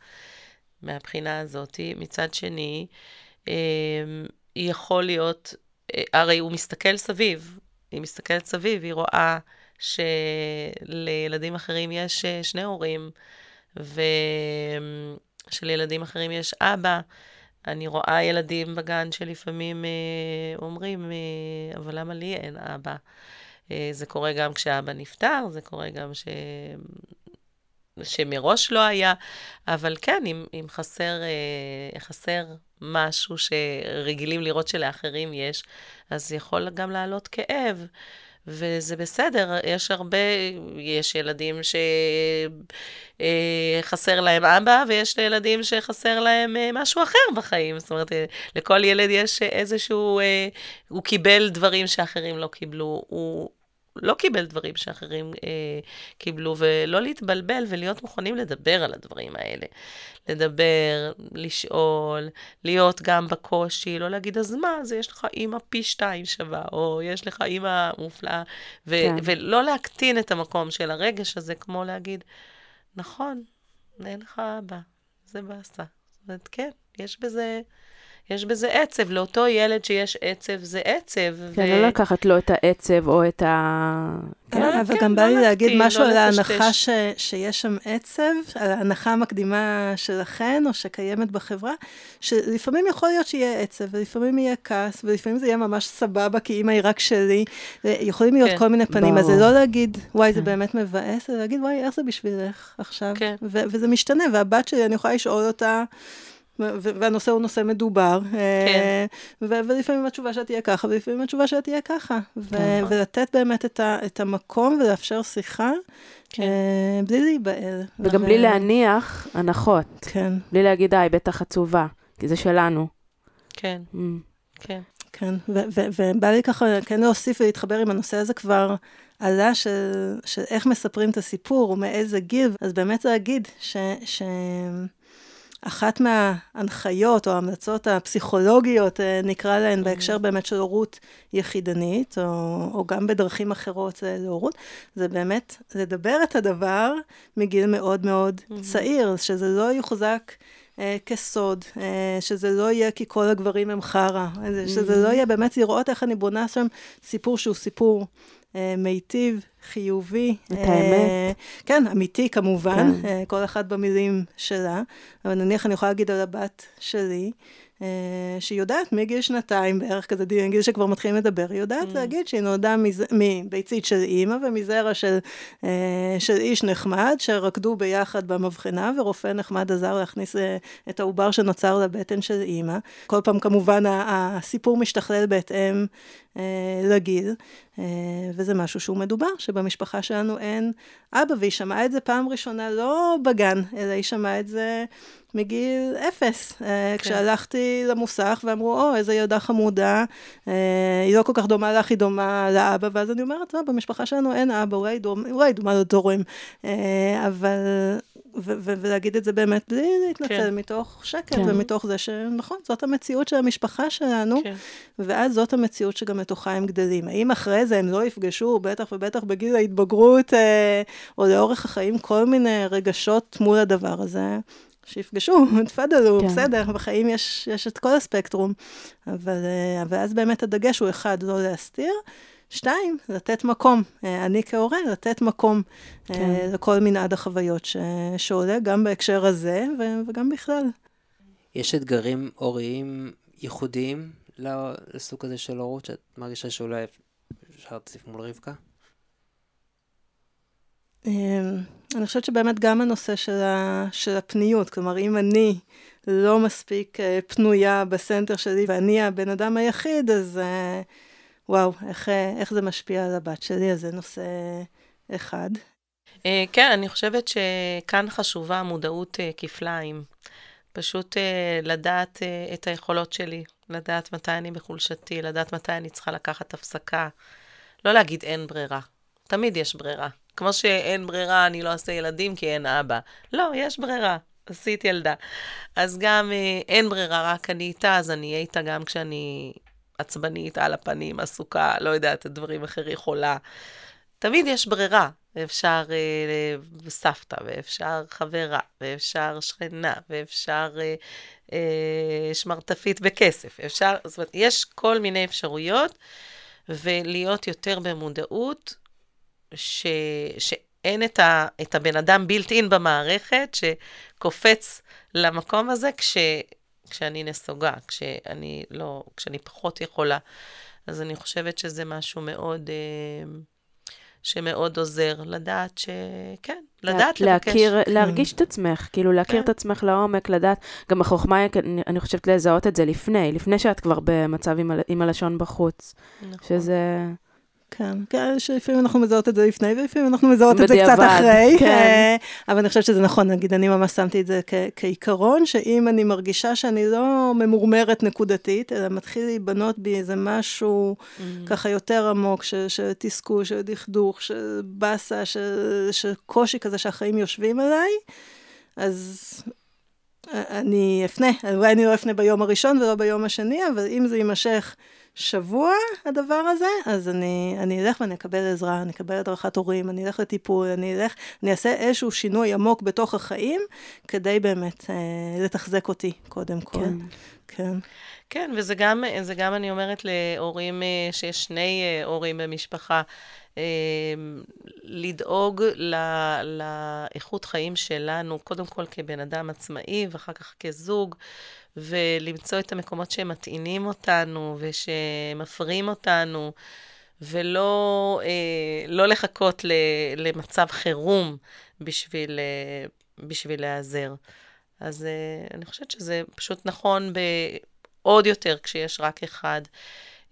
מהבחינה הזאת. מצד שני, אה, יכול להיות, אה, הרי הוא מסתכל סביב, היא מסתכלת סביב, היא רואה שלילדים אחרים יש אה, שני הורים, ושלילדים אחרים יש אבא. אני רואה ילדים בגן שלפעמים אה, אומרים, אה, אבל למה לי אין אבא? אה, זה קורה גם כשאבא נפטר, זה קורה גם ש... שמראש לא היה, אבל כן, אם, אם חסר, אה, חסר משהו שרגילים לראות שלאחרים יש, אז יכול גם לעלות כאב. וזה בסדר, יש הרבה, יש ילדים שחסר להם אבא, ויש ילדים שחסר להם אה, משהו אחר בחיים. זאת אומרת, אה, לכל ילד יש איזשהו, אה, הוא קיבל דברים שאחרים לא קיבלו. הוא לא קיבל דברים שאחרים אה, קיבלו, ולא להתבלבל ולהיות מוכנים לדבר על הדברים האלה. לדבר, לשאול, להיות גם בקושי, לא להגיד, אז מה, אז יש לך אימא פי שתיים שווה, או יש לך אימא מופלאה, ו- כן. ולא להקטין את המקום של הרגש הזה, כמו להגיד, נכון, אין לך אבא, זה באסה. זאת אומרת, כן, יש בזה... יש בזה עצב, לאותו ילד שיש עצב, זה עצב. כן, לא לקחת לו את העצב או את ה... כן, כן, אבל כן, גם לא בא לי להגיד משהו לא על. ההנחה ש, שיש שם עצב, על ההנחה המקדימה שלכן, או שקיימת בחברה, שלפעמים יכול להיות שיהיה עצב, ולפעמים יהיה כעס, ולפעמים זה יהיה ממש סבבה, כי אימא היא רק שלי. יכולים להיות כן. כל מיני פנים, אז זה ברור. לא להגיד, וואי, זה כן. באמת מבאס, אלא להגיד, וואי, איך זה בשבילך עכשיו? כן. ו- וזה משתנה, והבת שלי, אני יכולה לשאול אותה, ו- והנושא הוא נושא מדובר. אה, ו- ולפעמים התשובה שלה תהיה ככה, ולפעמים התשובה שלה תהיה ככה. ו- נכון. ולתת באמת את, ה- את המקום ולאפשר שיחה, כן. אה, בלי להיבהל. וגם בלי להניח הנחות. כן, בלי להגיד, אה, היא בטח עצובה, כי זה שלנו. כן, Mm. כן. כן. ו- ו- ובא לי ככה כן להוסיף ולהתחבר עם הנושא הזה כבר. עלה של, של איך מספרים את הסיפור ומאיזה גיל, אז באמת להגיד ש... ש... אחת מההנחיות או ההמלצות הפסיכולוגיות, אה, נקרא להן, בהקשר באמת של הורות יחידנית, או, או גם בדרכים אחרות אה, להורות, זה באמת לדבר את הדבר מגיל מאוד מאוד צעיר, שזה לא יוחזק. אה, כסוד, אה, שזה לא יהיה כי כל הגברים הם חרא, שזה לא יהיה באמת לראות איך אני בונה שם סיפור שהוא סיפור. אה, מיטיב, חיובי. את האמת. כן, אמיתי כמובן, כן. כל אחת במילים שלה, אבל נניח אני יכולה להגיד על הבת שלי, אה, שהיא יודעת מגיל שנתיים בערך כזה, גיל שכבר מתחילים לדבר, היא יודעת mm. להגיד שהיא נולדה מז... מביצית של אימא ומזרע של, אה, של איש נחמד, שרקדו ביחד במבחנה, ורופא נחמד עזר להכניס אה, את העובר שנוצר לבטן של אימא. כל פעם כמובן הסיפור משתכלל בהתאם לגיל, וזה משהו שהוא מדובר, שבמשפחה שלנו אין אבא, והיא שמעה את זה פעם ראשונה לא בגן, אלא היא שמעה את זה מגיל אפס. אה, כן. כשהלכתי למוסך ואמרו, או, איזה ילדה חמודה, אה, היא לא כל כך דומה לך, היא דומה לאבא, ואז אני אומרת, לא, במשפחה שלנו אין אבא, אולי היא דומה, אולי דומה לדורים. אה, אבל, ו- ו- ולהגיד את זה באמת בלי להתנצל, כן. מתוך שקט כן. ומתוך זה שנכון, זאת המציאות של המשפחה שלנו, כן. ואז זאת המציאות שגם לתוכה הם גדלים. האם אחרי זה הם לא יפגשו, בטח ובטח בגיל ההתבגרות, או לאורך החיים, כל מיני רגשות מול הדבר הזה? שיפגשו, תפדלו, כן. בסדר, בחיים יש, יש את כל הספקטרום, אבל, אה, אבל אז באמת הדגש הוא אחד, לא להסתיר, שתיים, לתת מקום. אה, אני כהורה, לתת מקום אה, כן. לכל מנעד החוויות ש, שעולה, גם בהקשר הזה ו, וגם בכלל. יש אתגרים הוריים ייחודיים לסוג הזה של הורות, שאת מרגישה שאולי אפשר להציף מול רבקה? אמ, אני חושבת שבאמת גם הנושא של, ה, של הפניות, כלומר, אם אני לא מספיק אה, פנויה בסנטר שלי ואני הבן אדם היחיד, אז אה, וואו, איך, אה, איך זה משפיע על הבת שלי, אז זה נושא אחד. כן, אני חושבת שכאן חשובה המודעות כפליים. פשוט לדעת את היכולות שלי, לדעת מתי אני בחולשתי, לדעת מתי אני צריכה לקחת הפסקה. לא להגיד אין ברירה, תמיד יש ברירה. כמו שאין ברירה, אני לא אעשה ילדים כי אין אבא. לא, יש ברירה, עשית ילדה. אז גם אה, אין ברירה, רק אני איתה, אז אני אהיה איתה גם כשאני עצבנית, על הפנים, עסוקה, לא יודעת, דברים אחרים, חולה. תמיד יש ברירה. אפשר אה, סבתא, ואפשר חברה, ואפשר שכנה, ואפשר אה, אה, שמרטפית בכסף. אפשר, זאת אומרת, יש כל מיני אפשרויות, ולהיות יותר במודעות ש, שאין את, ה, את הבן אדם בילט אין במערכת, שקופץ למקום הזה כש, כשאני נסוגה, כשאני לא, כשאני פחות יכולה. אז אני חושבת שזה משהו מאוד, אה, שמאוד עוזר, לדעת שכן, לדעת לה, לבקש. להכיר, להרגיש את עצמך, כאילו להכיר כן. את עצמך לעומק, לדעת, גם החוכמה היא, אני, אני חושבת לזהות את זה לפני, לפני שאת כבר במצב עם, עם הלשון בחוץ. נכון. שזה... כן, כן, שלפעמים אנחנו מזהות את זה לפני, ולפעמים אנחנו מזהות את זה קצת אחרי. כן. אה, אבל אני חושבת שזה נכון, נגיד, אני ממש שמתי את זה כעיקרון, שאם אני מרגישה שאני לא ממורמרת נקודתית, אלא מתחיל להיבנות בי איזה משהו mm. ככה יותר עמוק, של תסכול, של דכדוך, של באסה, של קושי כזה שהחיים יושבים עליי, אז אני אפנה, אולי אני לא אפנה ביום הראשון ולא ביום השני, אבל אם זה יימשך שבוע, הדבר הזה, אז אני, אני אלך ואני אקבל עזרה, אני אקבל הדרכת הורים, אני אלך לטיפול, אני אלך, אני אעשה איזשהו שינוי עמוק בתוך החיים, כדי באמת אה, לתחזק אותי, קודם כל. כן. כן. כן, וזה גם, גם אני אומרת להורים, אה, שיש שני אה, הורים במשפחה, אה, לדאוג ל, לאיכות חיים שלנו, קודם כל כבן אדם עצמאי, ואחר כך כזוג. ולמצוא את המקומות שמטעינים אותנו ושמפרים אותנו, ולא לא לחכות למצב חירום בשביל, בשביל להיעזר. אז אני חושבת שזה פשוט נכון עוד יותר כשיש רק אחד.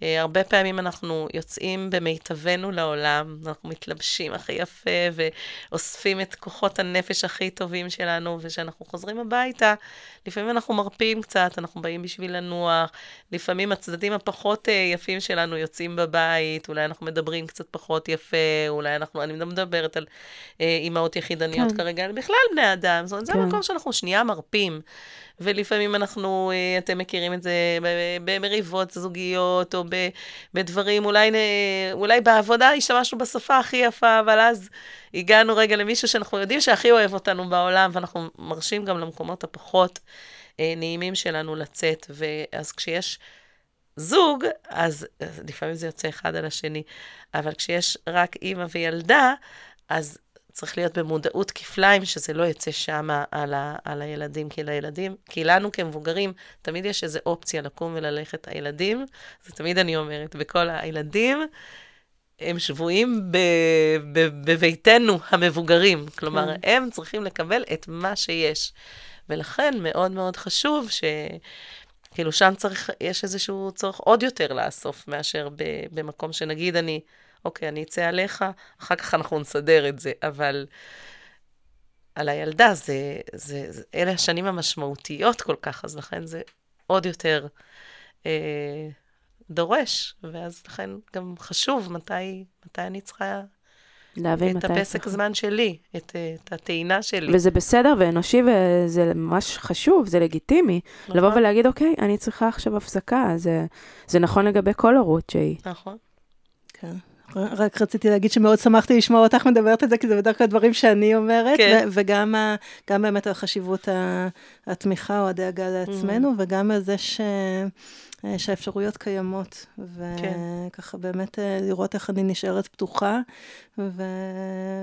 אה, הרבה פעמים אנחנו יוצאים במיטבנו לעולם, אנחנו מתלבשים הכי יפה ואוספים את כוחות הנפש הכי טובים שלנו, וכשאנחנו חוזרים הביתה, לפעמים אנחנו מרפים קצת, אנחנו באים בשביל לנוח, לפעמים הצדדים הפחות אה, יפים שלנו יוצאים בבית, אולי אנחנו מדברים קצת פחות יפה, אולי אנחנו, אני לא מדברת על אה, אימהות יחידניות כן. כרגע, אלא בכלל בני אדם, זאת אומרת, זה כן. המקום שאנחנו שנייה מרפים. ולפעמים אנחנו, אתם מכירים את זה במריבות זוגיות, או ב- בדברים, אולי, אולי בעבודה השתמשנו בשפה הכי יפה, אבל אז הגענו רגע למישהו שאנחנו יודעים שהכי אוהב אותנו בעולם, ואנחנו מרשים גם למקומות הפחות אה, נעימים שלנו לצאת. ואז כשיש זוג, אז לפעמים זה יוצא אחד על השני, אבל כשיש רק אימא וילדה, אז צריך להיות במודעות כפליים, שזה לא יצא שמה על, ה, על הילדים, כי לילדים, כי לנו כמבוגרים, תמיד יש איזו אופציה לקום וללכת. הילדים, זה תמיד אני אומרת, בכל הילדים, הם שבויים ב, ב, בביתנו המבוגרים. כלומר, כן. הם צריכים לקבל את מה שיש. ולכן מאוד מאוד חשוב ש... כאילו, שם צריך, יש איזשהו צורך עוד יותר לאסוף מאשר ב, במקום שנגיד אני, אוקיי, אני אצא עליך, אחר כך אנחנו נסדר את זה, אבל על הילדה, זה, זה, זה, אלה השנים המשמעותיות כל כך, אז לכן זה עוד יותר אה, דורש, ואז לכן גם חשוב מתי, מתי אני צריכה להבין את מתי... הפסק צריך. זמן שלי, את, אה, את הטעינה שלי. וזה בסדר ואנושי וזה ממש חשוב, זה לגיטימי. נכון? לבוא ולהגיד, אוקיי, אני צריכה עכשיו הפסקה, זה, זה נכון לגבי כל הורות שהיא. נכון. כן. רק רציתי להגיד שמאוד שמחתי לשמוע אותך מדברת את זה, כי זה בדרך כלל דברים שאני אומרת, כן. ו- וגם ה- גם באמת על חשיבות התמיכה או הדאגה לעצמנו, וגם על זה ש... שהאפשרויות קיימות, וככה באמת אה, לראות איך אני נשארת פתוחה, ו...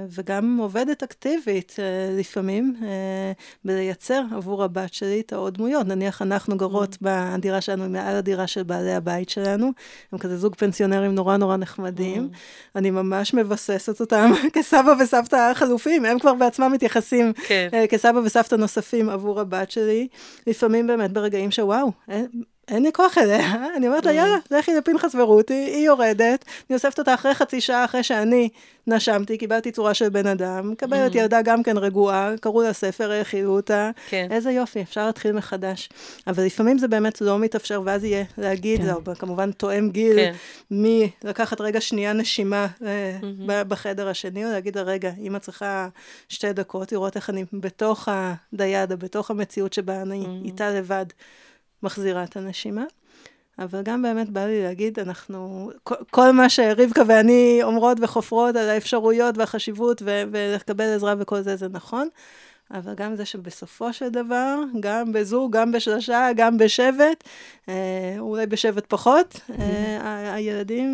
וגם עובדת אקטיבית אה, לפעמים, אה, בלייצר עבור הבת שלי את העוד דמויות. נניח אנחנו גרות בדירה שלנו, מעל הדירה של בעלי הבית שלנו, הם כזה זוג פנסיונרים נורא נורא נחמדים. אני ממש מבססת אותם כסבא וסבתא חלופים, הם כבר בעצמם מתייחסים כן. אה, כסבא וסבתא נוספים עבור הבת שלי. לפעמים באמת ברגעים שוואו, אין, לי כוח אליה, אני אומרת לה, יאללה, לכי לפנחס ורותי, היא יורדת, אני אוספת אותה אחרי חצי שעה אחרי שאני נשמתי, קיבלתי צורה של בן אדם, מקבלת ילדה גם כן רגועה, קראו לה ספר, האכילו אותה, כן. איזה יופי, אפשר להתחיל מחדש. אבל לפעמים זה באמת לא מתאפשר, ואז יהיה להגיד, כן. זה כמובן תואם גיל, כן. מי לקחת רגע שנייה נשימה אה, ב- בחדר השני, או להגיד לה, רגע, אמא צריכה שתי דקות, לראות איך אני בתוך הדיאדה, בתוך המציאות שבה אני איתה לבד, מחזירה את הנשימה. אבל גם באמת בא לי להגיד, אנחנו, כל, כל מה שרבקה ואני אומרות וחופרות על האפשרויות והחשיבות ו- ולקבל עזרה וכל זה, זה נכון. אבל גם זה שבסופו של דבר, גם בזוג, גם בשלושה, גם בשבט, אה, אולי בשבט פחות, אה, ה- הילדים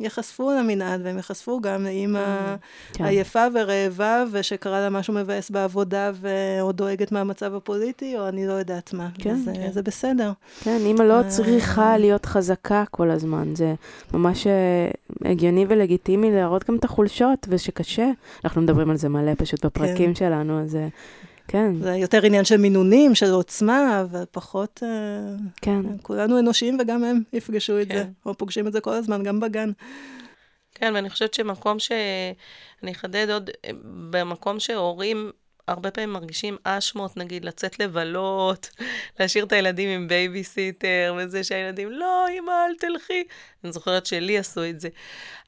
ייחשפו למנעד והם ייחשפו גם לאימא כן. עייפה ורעבה, ושקרה לה משהו מבאס בעבודה ועוד דואגת מהמצב הפוליטי, או אני לא יודעת מה. כן, זה, כן. זה בסדר. כן, אימא לא אה. צריכה להיות חזקה כל הזמן, זה ממש אה, הגיוני ולגיטימי להראות גם את החולשות, ושקשה. אנחנו מדברים על זה מלא פשוט בפרקים שלנו, אז אה, כן, זה יותר עניין של מינונים, של עוצמה, אבל פחות... אה, כן. כולנו אנושיים וגם הם יפגשו את כן. זה, או פוגשים את זה כל הזמן, גם בגן. כן, ואני חושבת שמקום ש... אני אחדד עוד, במקום שהורים הרבה פעמים מרגישים אשמות, נגיד, לצאת לבלות, להשאיר את הילדים עם בייביסיטר, וזה שהילדים, לא, אמא, אל תלכי. אני זוכרת שלי עשו את זה.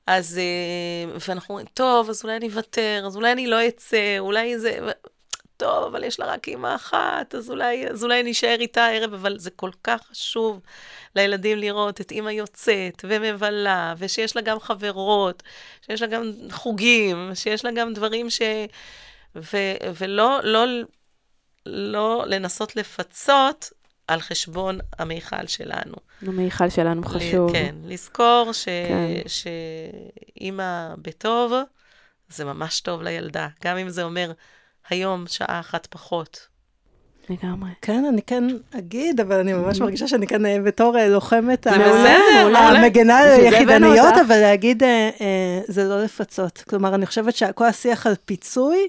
אז, אה, ואנחנו אומרים, טוב, אז אולי אני אוותר, אז אולי אני לא אצא, אולי זה... טוב, אבל יש לה רק אימא אחת, אז אולי, אז אולי נשאר איתה הערב, אבל זה כל כך חשוב לילדים לראות את אימא יוצאת ומבלה, ושיש לה גם חברות, שיש לה גם חוגים, שיש לה גם דברים ש... ו, ולא לא, לא לנסות לפצות על חשבון המיכל שלנו. המיכל שלנו חשוב. כן, לזכור ש, כן. שאימא בטוב, זה ממש טוב לילדה. גם אם זה אומר היום שעה אחת פחות. לגמרי. כן, אני כן אגיד, אבל אני ממש מרגישה שאני כאן אה, בתור אה, לוחמת. המגנה על בשביל זה הבאנו יחידניות, אותך. אבל להגיד, אה, זה לא לפצות. כלומר, אני חושבת שכל השיח על פיצוי,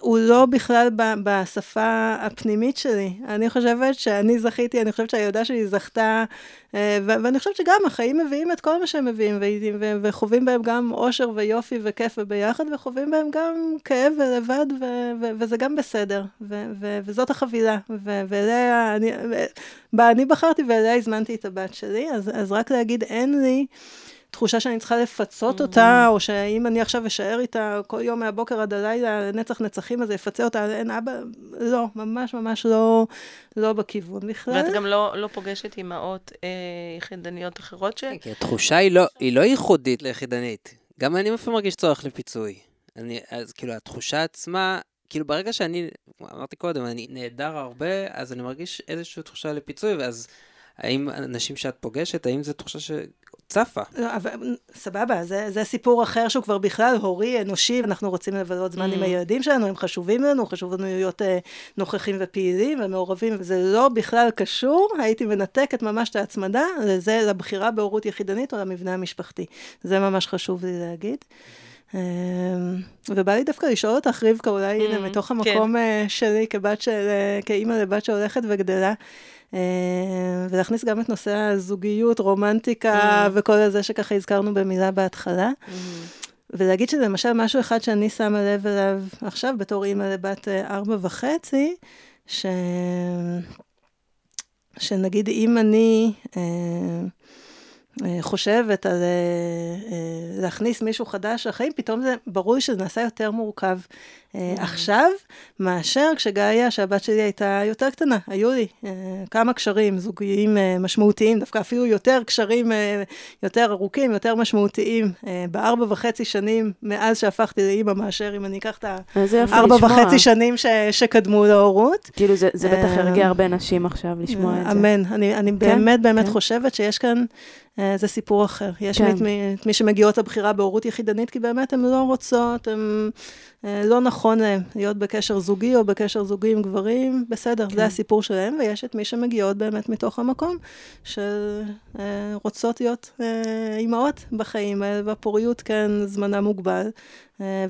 הוא לא בכלל ב, בשפה הפנימית שלי. אני חושבת שאני זכיתי, אני חושבת שהילדה שלי זכתה, אה, ואני חושבת שגם החיים מביאים את כל מה שהם מביאים, וחווים בהם גם אושר ויופי וכיף וביחד, וחווים בהם גם כאב ולבד, ו- ו- וזה גם בסדר. ו- ו- וזאת החבילה, ו- ואליה, אני, בה אני בחרתי ואליה הזמנתי את הבת שלי, אז, אז רק להגיד, אין לי... תחושה שאני צריכה לפצות mm-hmm. אותה, או שאם אני עכשיו אשאר איתה כל יום מהבוקר עד הלילה, לנצח נצחים, אז יפצה אותה, אין אבא, לא, ממש ממש לא, לא בכיוון בכלל. ואת גם לא, לא פוגשת אימהות אה, יחידניות אחרות ש... כן, כי התחושה היא לא, היא לא ייחודית ליחידנית. גם אני לפעמים מרגיש צורך לפיצוי. אני, אז כאילו, התחושה עצמה, כאילו ברגע שאני, אמרתי קודם, אני נהדר הרבה, אז אני מרגיש איזושהי תחושה לפיצוי, ואז האם אנשים שאת פוגשת, האם זו תחושה ש... צפה. לא, אבל סבבה, זה, זה סיפור אחר שהוא כבר בכלל הורי, אנושי, אנחנו רוצים לבלות זמן mm. עם הילדים שלנו, הם חשובים לנו, חשוב לנו להיות אה, נוכחים ופעילים ומעורבים, וזה לא בכלל קשור, הייתי מנתקת ממש את ההצמדה לזה, לבחירה בהורות יחידנית או למבנה המשפחתי. זה ממש חשוב לי להגיד. אמ, ובא לי דווקא לשאול אותך, רבקה, אולי הנה, mm, מתוך כן. המקום כן. שלי כבת של, אה, כאימא לבת שהולכת וגדלה, ולהכניס גם את נושא הזוגיות, רומנטיקה mm. וכל הזה שככה הזכרנו במילה בהתחלה. Mm. ולהגיד שזה למשל משהו אחד שאני שמה לב אליו עכשיו, בתור אימא לבת אה, ארבע וחצי, ש... שנגיד אם אני... אה, אה, חושבת על אה, אה, להכניס מישהו חדש לחיים, פתאום זה ברור שזה נעשה יותר מורכב. עכשיו, מאשר כשגאיה, שהבת שלי הייתה יותר קטנה, היו לי כמה קשרים זוגיים משמעותיים, דווקא אפילו יותר קשרים יותר ארוכים, יותר משמעותיים, בארבע וחצי שנים מאז שהפכתי לאימא, מאשר אם אני אקח את הארבע וחצי שנים ש, שקדמו להורות. כאילו זה, זה בטח ירגיע הרבה נשים עכשיו לשמוע את זה. אמן, אני, אני כן? באמת באמת כן. חושבת שיש כאן... אה, זה סיפור אחר. יש כן. את מי, מי שמגיעות לבחירה בהורות יחידנית, כי באמת הן לא רוצות, הן אה, לא נכון להן להיות בקשר זוגי או בקשר זוגי עם גברים, בסדר, כן. זה הסיפור שלהן, ויש את מי שמגיעות באמת מתוך המקום שרוצות אה, להיות אימהות בחיים האלה, והפוריות כן זמנה מוגבל,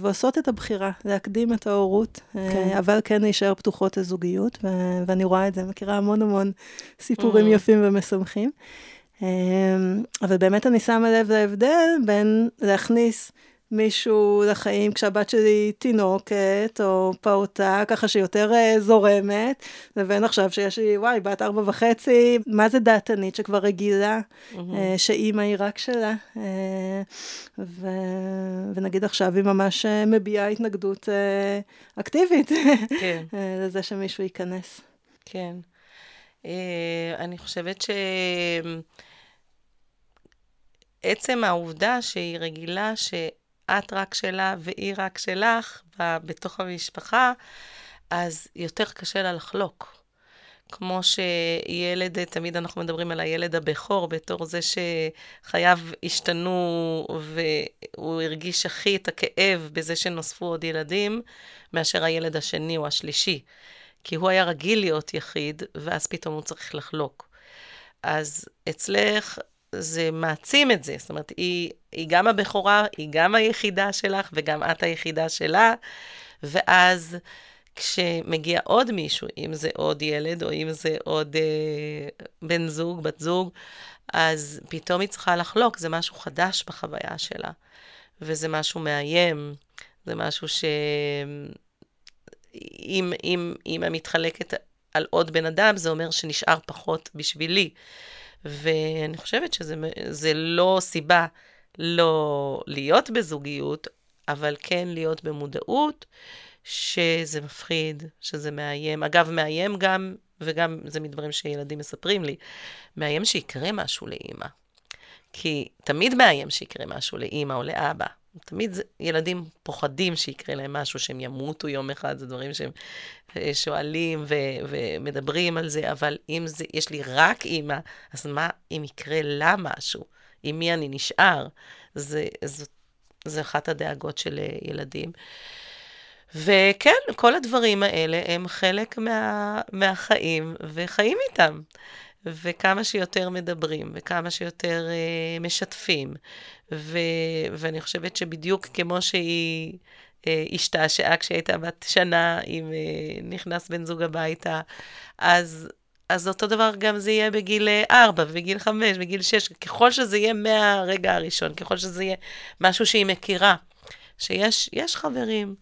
ועושות את הבחירה, להקדים את ההורות, כן. אבל כן להישאר פתוחות לזוגיות, ואני רואה את זה, מכירה המון המון סיפורים mm. יפים ומשמחים. אבל באמת אני שמה לב להבדל בין להכניס מישהו לחיים כשהבת שלי תינוקת או פעוטה, ככה שיותר uh, זורמת, לבין עכשיו שיש לי, וואי, בת ארבע וחצי, מה זה דעתנית שכבר רגילה, mm-hmm. שאימא היא רק שלה. Uh, ו... ונגיד עכשיו היא ממש מביעה התנגדות אקטיבית כן. לזה שמישהו ייכנס. כן. אני חושבת ש... עצם העובדה שהיא רגילה שאת רק שלה והיא רק שלך בתוך המשפחה, אז יותר קשה לה לחלוק. כמו שילד, תמיד אנחנו מדברים על הילד הבכור בתור זה שחייו השתנו והוא הרגיש הכי את הכאב בזה שנוספו עוד ילדים, מאשר הילד השני או השלישי. כי הוא היה רגיל להיות יחיד, ואז פתאום הוא צריך לחלוק. אז אצלך זה מעצים את זה. זאת אומרת, היא, היא גם הבכורה, היא גם היחידה שלך, וגם את היחידה שלה, ואז כשמגיע עוד מישהו, אם זה עוד ילד, או אם זה עוד אה, בן זוג, בת זוג, אז פתאום היא צריכה לחלוק, זה משהו חדש בחוויה שלה, וזה משהו מאיים, זה משהו ש... אם, אם, אם אני מתחלקת על עוד בן אדם, זה אומר שנשאר פחות בשבילי. ואני חושבת שזה לא סיבה לא להיות בזוגיות, אבל כן להיות במודעות שזה מפחיד, שזה מאיים. אגב, מאיים גם, וגם זה מדברים שילדים מספרים לי, מאיים שיקרה משהו לאימא. כי תמיד מאיים שיקרה משהו לאימא או לאבא. תמיד ילדים פוחדים שיקרה להם משהו, שהם ימותו יום אחד, זה דברים שהם אה, שואלים ו- ומדברים על זה, אבל אם זה, יש לי רק אימא, אז מה אם יקרה לה משהו? עם מי אני נשאר? זה, זה, זה אחת הדאגות של אה, ילדים. וכן, כל הדברים האלה הם חלק מה, מהחיים, וחיים איתם. וכמה שיותר מדברים, וכמה שיותר uh, משתפים. ו, ואני חושבת שבדיוק כמו שהיא אה, השתעשעה כשהייתה בת שנה, אם אה, נכנס בן זוג הביתה. אז, אז אותו דבר גם זה יהיה בגיל 4, בגיל 5, בגיל 6, ככל שזה יהיה מהרגע הראשון, ככל שזה יהיה משהו שהיא מכירה. שיש יש חברים,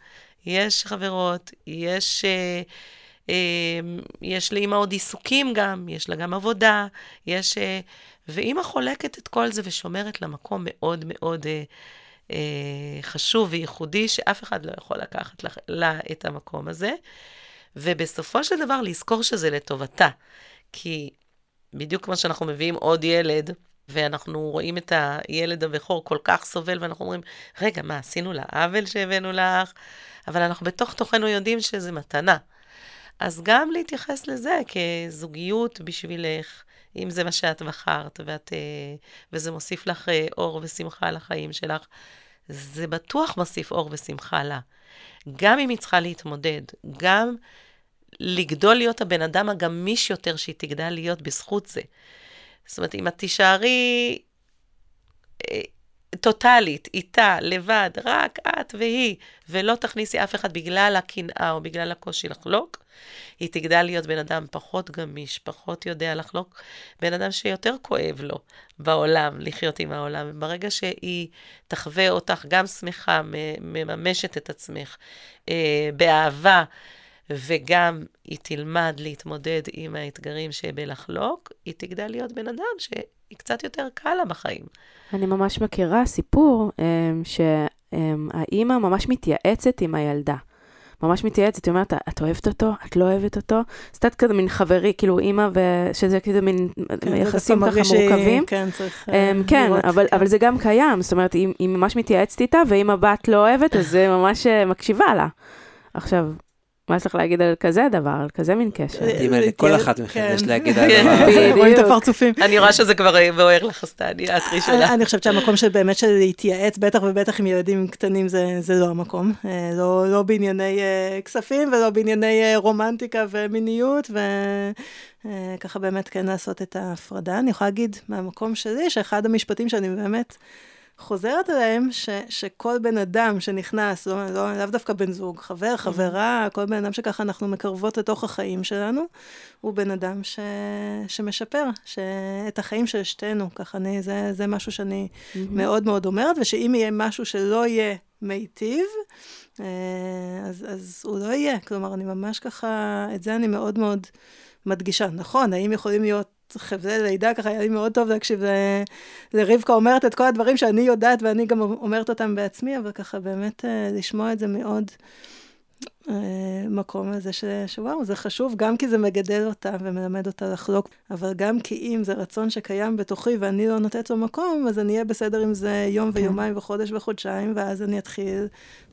יש חברות, יש... אה, אה, יש לאמא עוד עיסוקים גם, יש לה גם עבודה, יש... אה, ואימא חולקת את כל זה ושומרת למקום מאוד מאוד אה, אה, חשוב וייחודי, שאף אחד לא יכול לקחת לה, לה את המקום הזה. ובסופו של דבר לזכור שזה לטובתה. כי בדיוק כמו שאנחנו מביאים עוד ילד, ואנחנו רואים את הילד הבכור כל כך סובל, ואנחנו אומרים, רגע, מה, עשינו לה עוול שהבאנו לך? אבל אנחנו בתוך תוכנו יודעים שזה מתנה. אז גם להתייחס לזה כזוגיות בשבילך, אם זה מה שאת בחרת, ואת, אה, וזה מוסיף לך אה, אור ושמחה לחיים שלך, זה בטוח מוסיף אור ושמחה לה. גם אם היא צריכה להתמודד, גם לגדול להיות הבן אדם הגמיש יותר שהיא תגדל להיות בזכות זה. זאת אומרת, אם את תישארי אה, טוטאלית, איתה, לבד, רק את והיא, ולא תכניסי אף אחד בגלל הקנאה או בגלל הקושי לחלוק, היא תגדל להיות בן אדם פחות גמיש, פחות יודע לחלוק, בן אדם שיותר כואב לו בעולם, לחיות עם העולם. וברגע שהיא תחווה אותך גם שמחה, מממשת את עצמך אה, באהבה, וגם היא תלמד להתמודד עם האתגרים שבלחלוק, היא תגדל להיות בן אדם שהיא קצת יותר קל לה בחיים. אני ממש מכירה סיפור um, שהאימא ממש מתייעצת עם הילדה. ממש מתייעצת, היא אומרת, את אוהבת אותו? את לא אוהבת אותו? זה קצת כזה מין חברי, כאילו אימא, ושזה כאילו מין כן, יחסים ככה מורכבים. כן, צריך um, כן, לראות, אבל, כן, אבל זה גם קיים, זאת אומרת, היא, היא ממש מתייעצת איתה, ואם הבת לא אוהבת, אז זה ממש מקשיבה לה. עכשיו, מה יש לך להגיד על כזה דבר, על כזה מין קשר? אם לכל אחת מכם יש להגיד על הדבר הזה. רואים את הפרצופים. אני רואה שזה כבר בוער לך סטניה, את ראשונה. אני חושבת שהמקום של באמת של להתייעץ, בטח ובטח עם ילדים קטנים, זה לא המקום. אה, לא, לא בענייני אה, כספים ולא בענייני אה, רומנטיקה ומיניות, וככה באמת כן לעשות את ההפרדה. אני יכולה להגיד מהמקום שלי, שאחד המשפטים שאני באמת... חוזרת אליהם ש, שכל בן אדם שנכנס, לא, לא, לאו דווקא בן זוג, חבר, mm-hmm. חברה, כל בן אדם שככה אנחנו מקרבות לתוך החיים שלנו, הוא בן אדם ש, שמשפר ש, את החיים של שתינו. ככה אני, זה, זה משהו שאני mm-hmm. מאוד מאוד אומרת, ושאם יהיה משהו שלא יהיה מיטיב, אה, אז, אז הוא לא יהיה. כלומר, אני ממש ככה, את זה אני מאוד מאוד מדגישה. נכון, האם יכולים להיות חבלי לידה, ככה היה לי מאוד טוב להקשיב לרבקה אומרת את כל הדברים שאני יודעת ואני גם אומרת אותם בעצמי, אבל ככה באמת אה, לשמוע את זה מאוד. המקום הזה ש... שוואו, זה חשוב, גם כי זה מגדל אותה ומלמד אותה לחלוק, אבל גם כי אם זה רצון שקיים בתוכי ואני לא נותנת לו מקום, אז אני אהיה בסדר עם זה יום כן. ויומיים וחודש וחודשיים, ואז אני אתחיל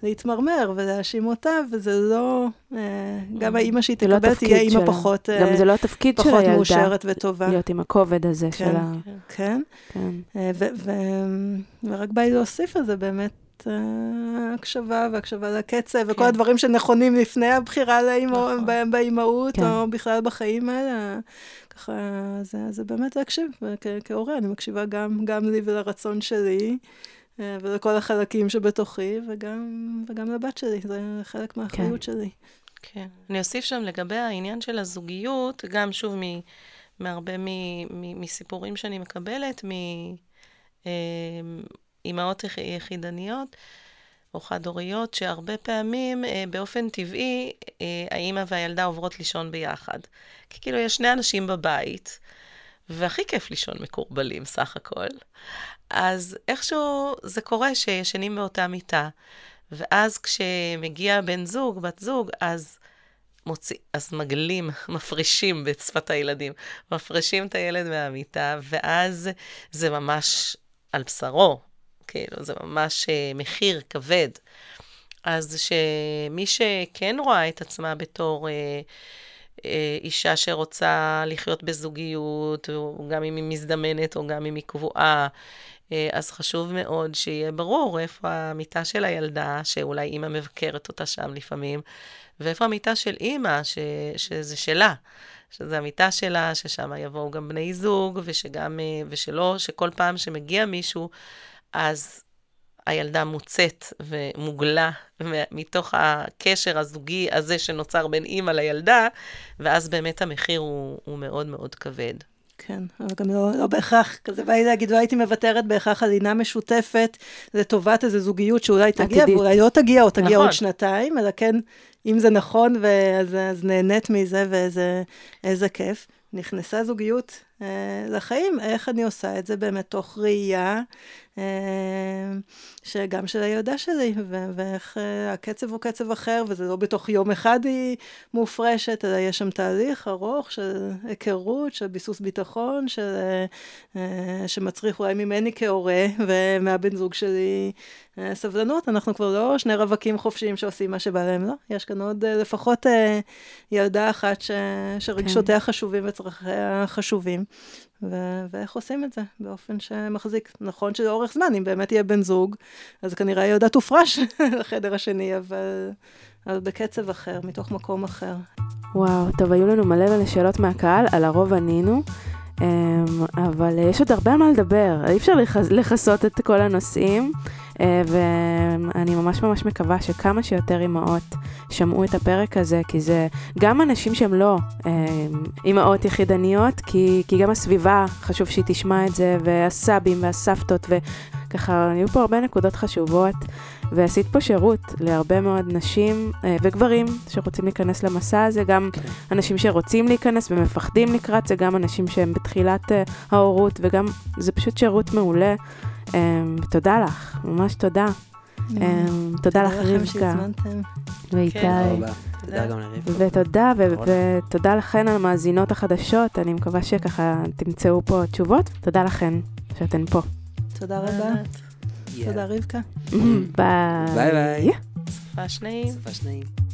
להתמרמר ולהאשים אותה, וזה לא... אה, גם האימא שהיא לא תקבל תהיה אימא פחות... גם זה לא התפקיד של הילדה. פחות מאושרת וטובה. להיות עם הכובד הזה כן, של ה... כן, כן. אה, ורק בא לי להוסיף על זה באמת. ההקשבה והקשבה לקצב, כן. וכל הדברים שנכונים לפני הבחירה נכון. באימהות, כן. או בכלל בחיים האלה. ככה, זה, זה באמת להקשיב. כהורה, אני מקשיבה גם, גם לי ולרצון שלי. אה, ולכל החלקים שבתוכי, וגם, וגם לבת שלי, זה חלק מהאחריות כן. שלי. כן. אני אוסיף שם לגבי העניין של הזוגיות, גם שוב מ, מהרבה מ, מ, מסיפורים שאני מקבלת, מ... אה, אימהות יחידניות או חד-הוריות, שהרבה פעמים אה, באופן טבעי אה, האימא והילדה עוברות לישון ביחד. כי כאילו יש שני אנשים בבית, והכי כיף לישון מקורבלים סך הכל. אז איכשהו זה קורה שישנים באותה מיטה, ואז כשמגיע בן זוג, בת זוג, אז... מוציא, אז מגלים, מפרישים בשפת הילדים, מפרישים את הילד מהמיטה, ואז זה ממש על בשרו, כאילו, זה ממש אה, מחיר כבד. אז שמי שכן רואה את עצמה בתור אה, אה, אישה שרוצה לחיות בזוגיות, גם אם היא מזדמנת או גם אם היא קבועה, אז חשוב מאוד שיהיה ברור איפה המיטה של הילדה, שאולי אימא מבקרת אותה שם לפעמים, ואיפה המיטה של אימא, ש, שזה שלה. שזה המיטה שלה, ששם יבואו גם בני זוג, ושגם, ושלא, שכל פעם שמגיע מישהו, אז הילדה מוצאת ומוגלה מתוך הקשר הזוגי הזה שנוצר בין אימא לילדה, ואז באמת המחיר הוא, הוא מאוד מאוד כבד. כן, אבל גם לא, לא בהכרח, כזה בא לי להגיד, לא הייתי מוותרת בהכרח על לינה משותפת לטובת איזו זוגיות שאולי תגיע, עתידית. ואולי לא תגיע, או תגיע נכון. עוד שנתיים, אלא כן, אם זה נכון, ואז, אז נהנית מזה, ואיזה כיף. נכנסה זוגיות לחיים, איך אני עושה את זה באמת תוך ראייה אה, שגם של הילדה שלי, ו- ואיך uh, הקצב הוא קצב אחר, וזה לא בתוך יום אחד היא מופרשת, אלא יש שם תהליך ארוך של היכרות, של ביסוס ביטחון, של, שמצריך אולי ממני כהורה ומהבן זוג שלי סבלנות. אנחנו כבר לא שני רווקים חופשיים שעושים מה שבא להם, לא. יש כאן עוד לפחות ילדה אחת ש- שרגשותיה כן. חשובים וצרכיה חשובים. ו- ואיך עושים את זה באופן שמחזיק. נכון שלאורך זמן, אם באמת יהיה בן זוג, אז כנראה הילדה תופרש לחדר השני, אבל, אבל בקצב אחר, מתוך מקום אחר. וואו, טוב, היו לנו מלא מלא שאלות מהקהל, על הרוב ענינו. אמ, אבל יש עוד הרבה מה לדבר, אי אפשר לכסות את כל הנושאים, ואני ממש ממש מקווה שכמה שיותר אימהות שמעו את הפרק הזה, כי זה גם אנשים שהם לא אמ, אימהות יחידניות, כי, כי גם הסביבה חשוב שהיא תשמע את זה, והסבים והסבתות, וככה, היו פה הרבה נקודות חשובות. ועשית פה שירות להרבה מאוד נשים אה, וגברים שרוצים להיכנס למסע הזה, גם. כן. אנשים שרוצים להיכנס ומפחדים לקראת זה, גם אנשים שהם בתחילת אה, ההורות, וגם זה פשוט שירות מעולה. אה, תודה לך, ממש תודה. תודה לך, רבקה. ואיתי. כן. ותודה, ותודה לכן על המאזינות החדשות, אני מקווה שככה תמצאו פה תשובות. תודה לכן שאתן פה. תודה רבה. תודה רבקה. ביי. ביי ביי. סופה שניים. סופה שניים.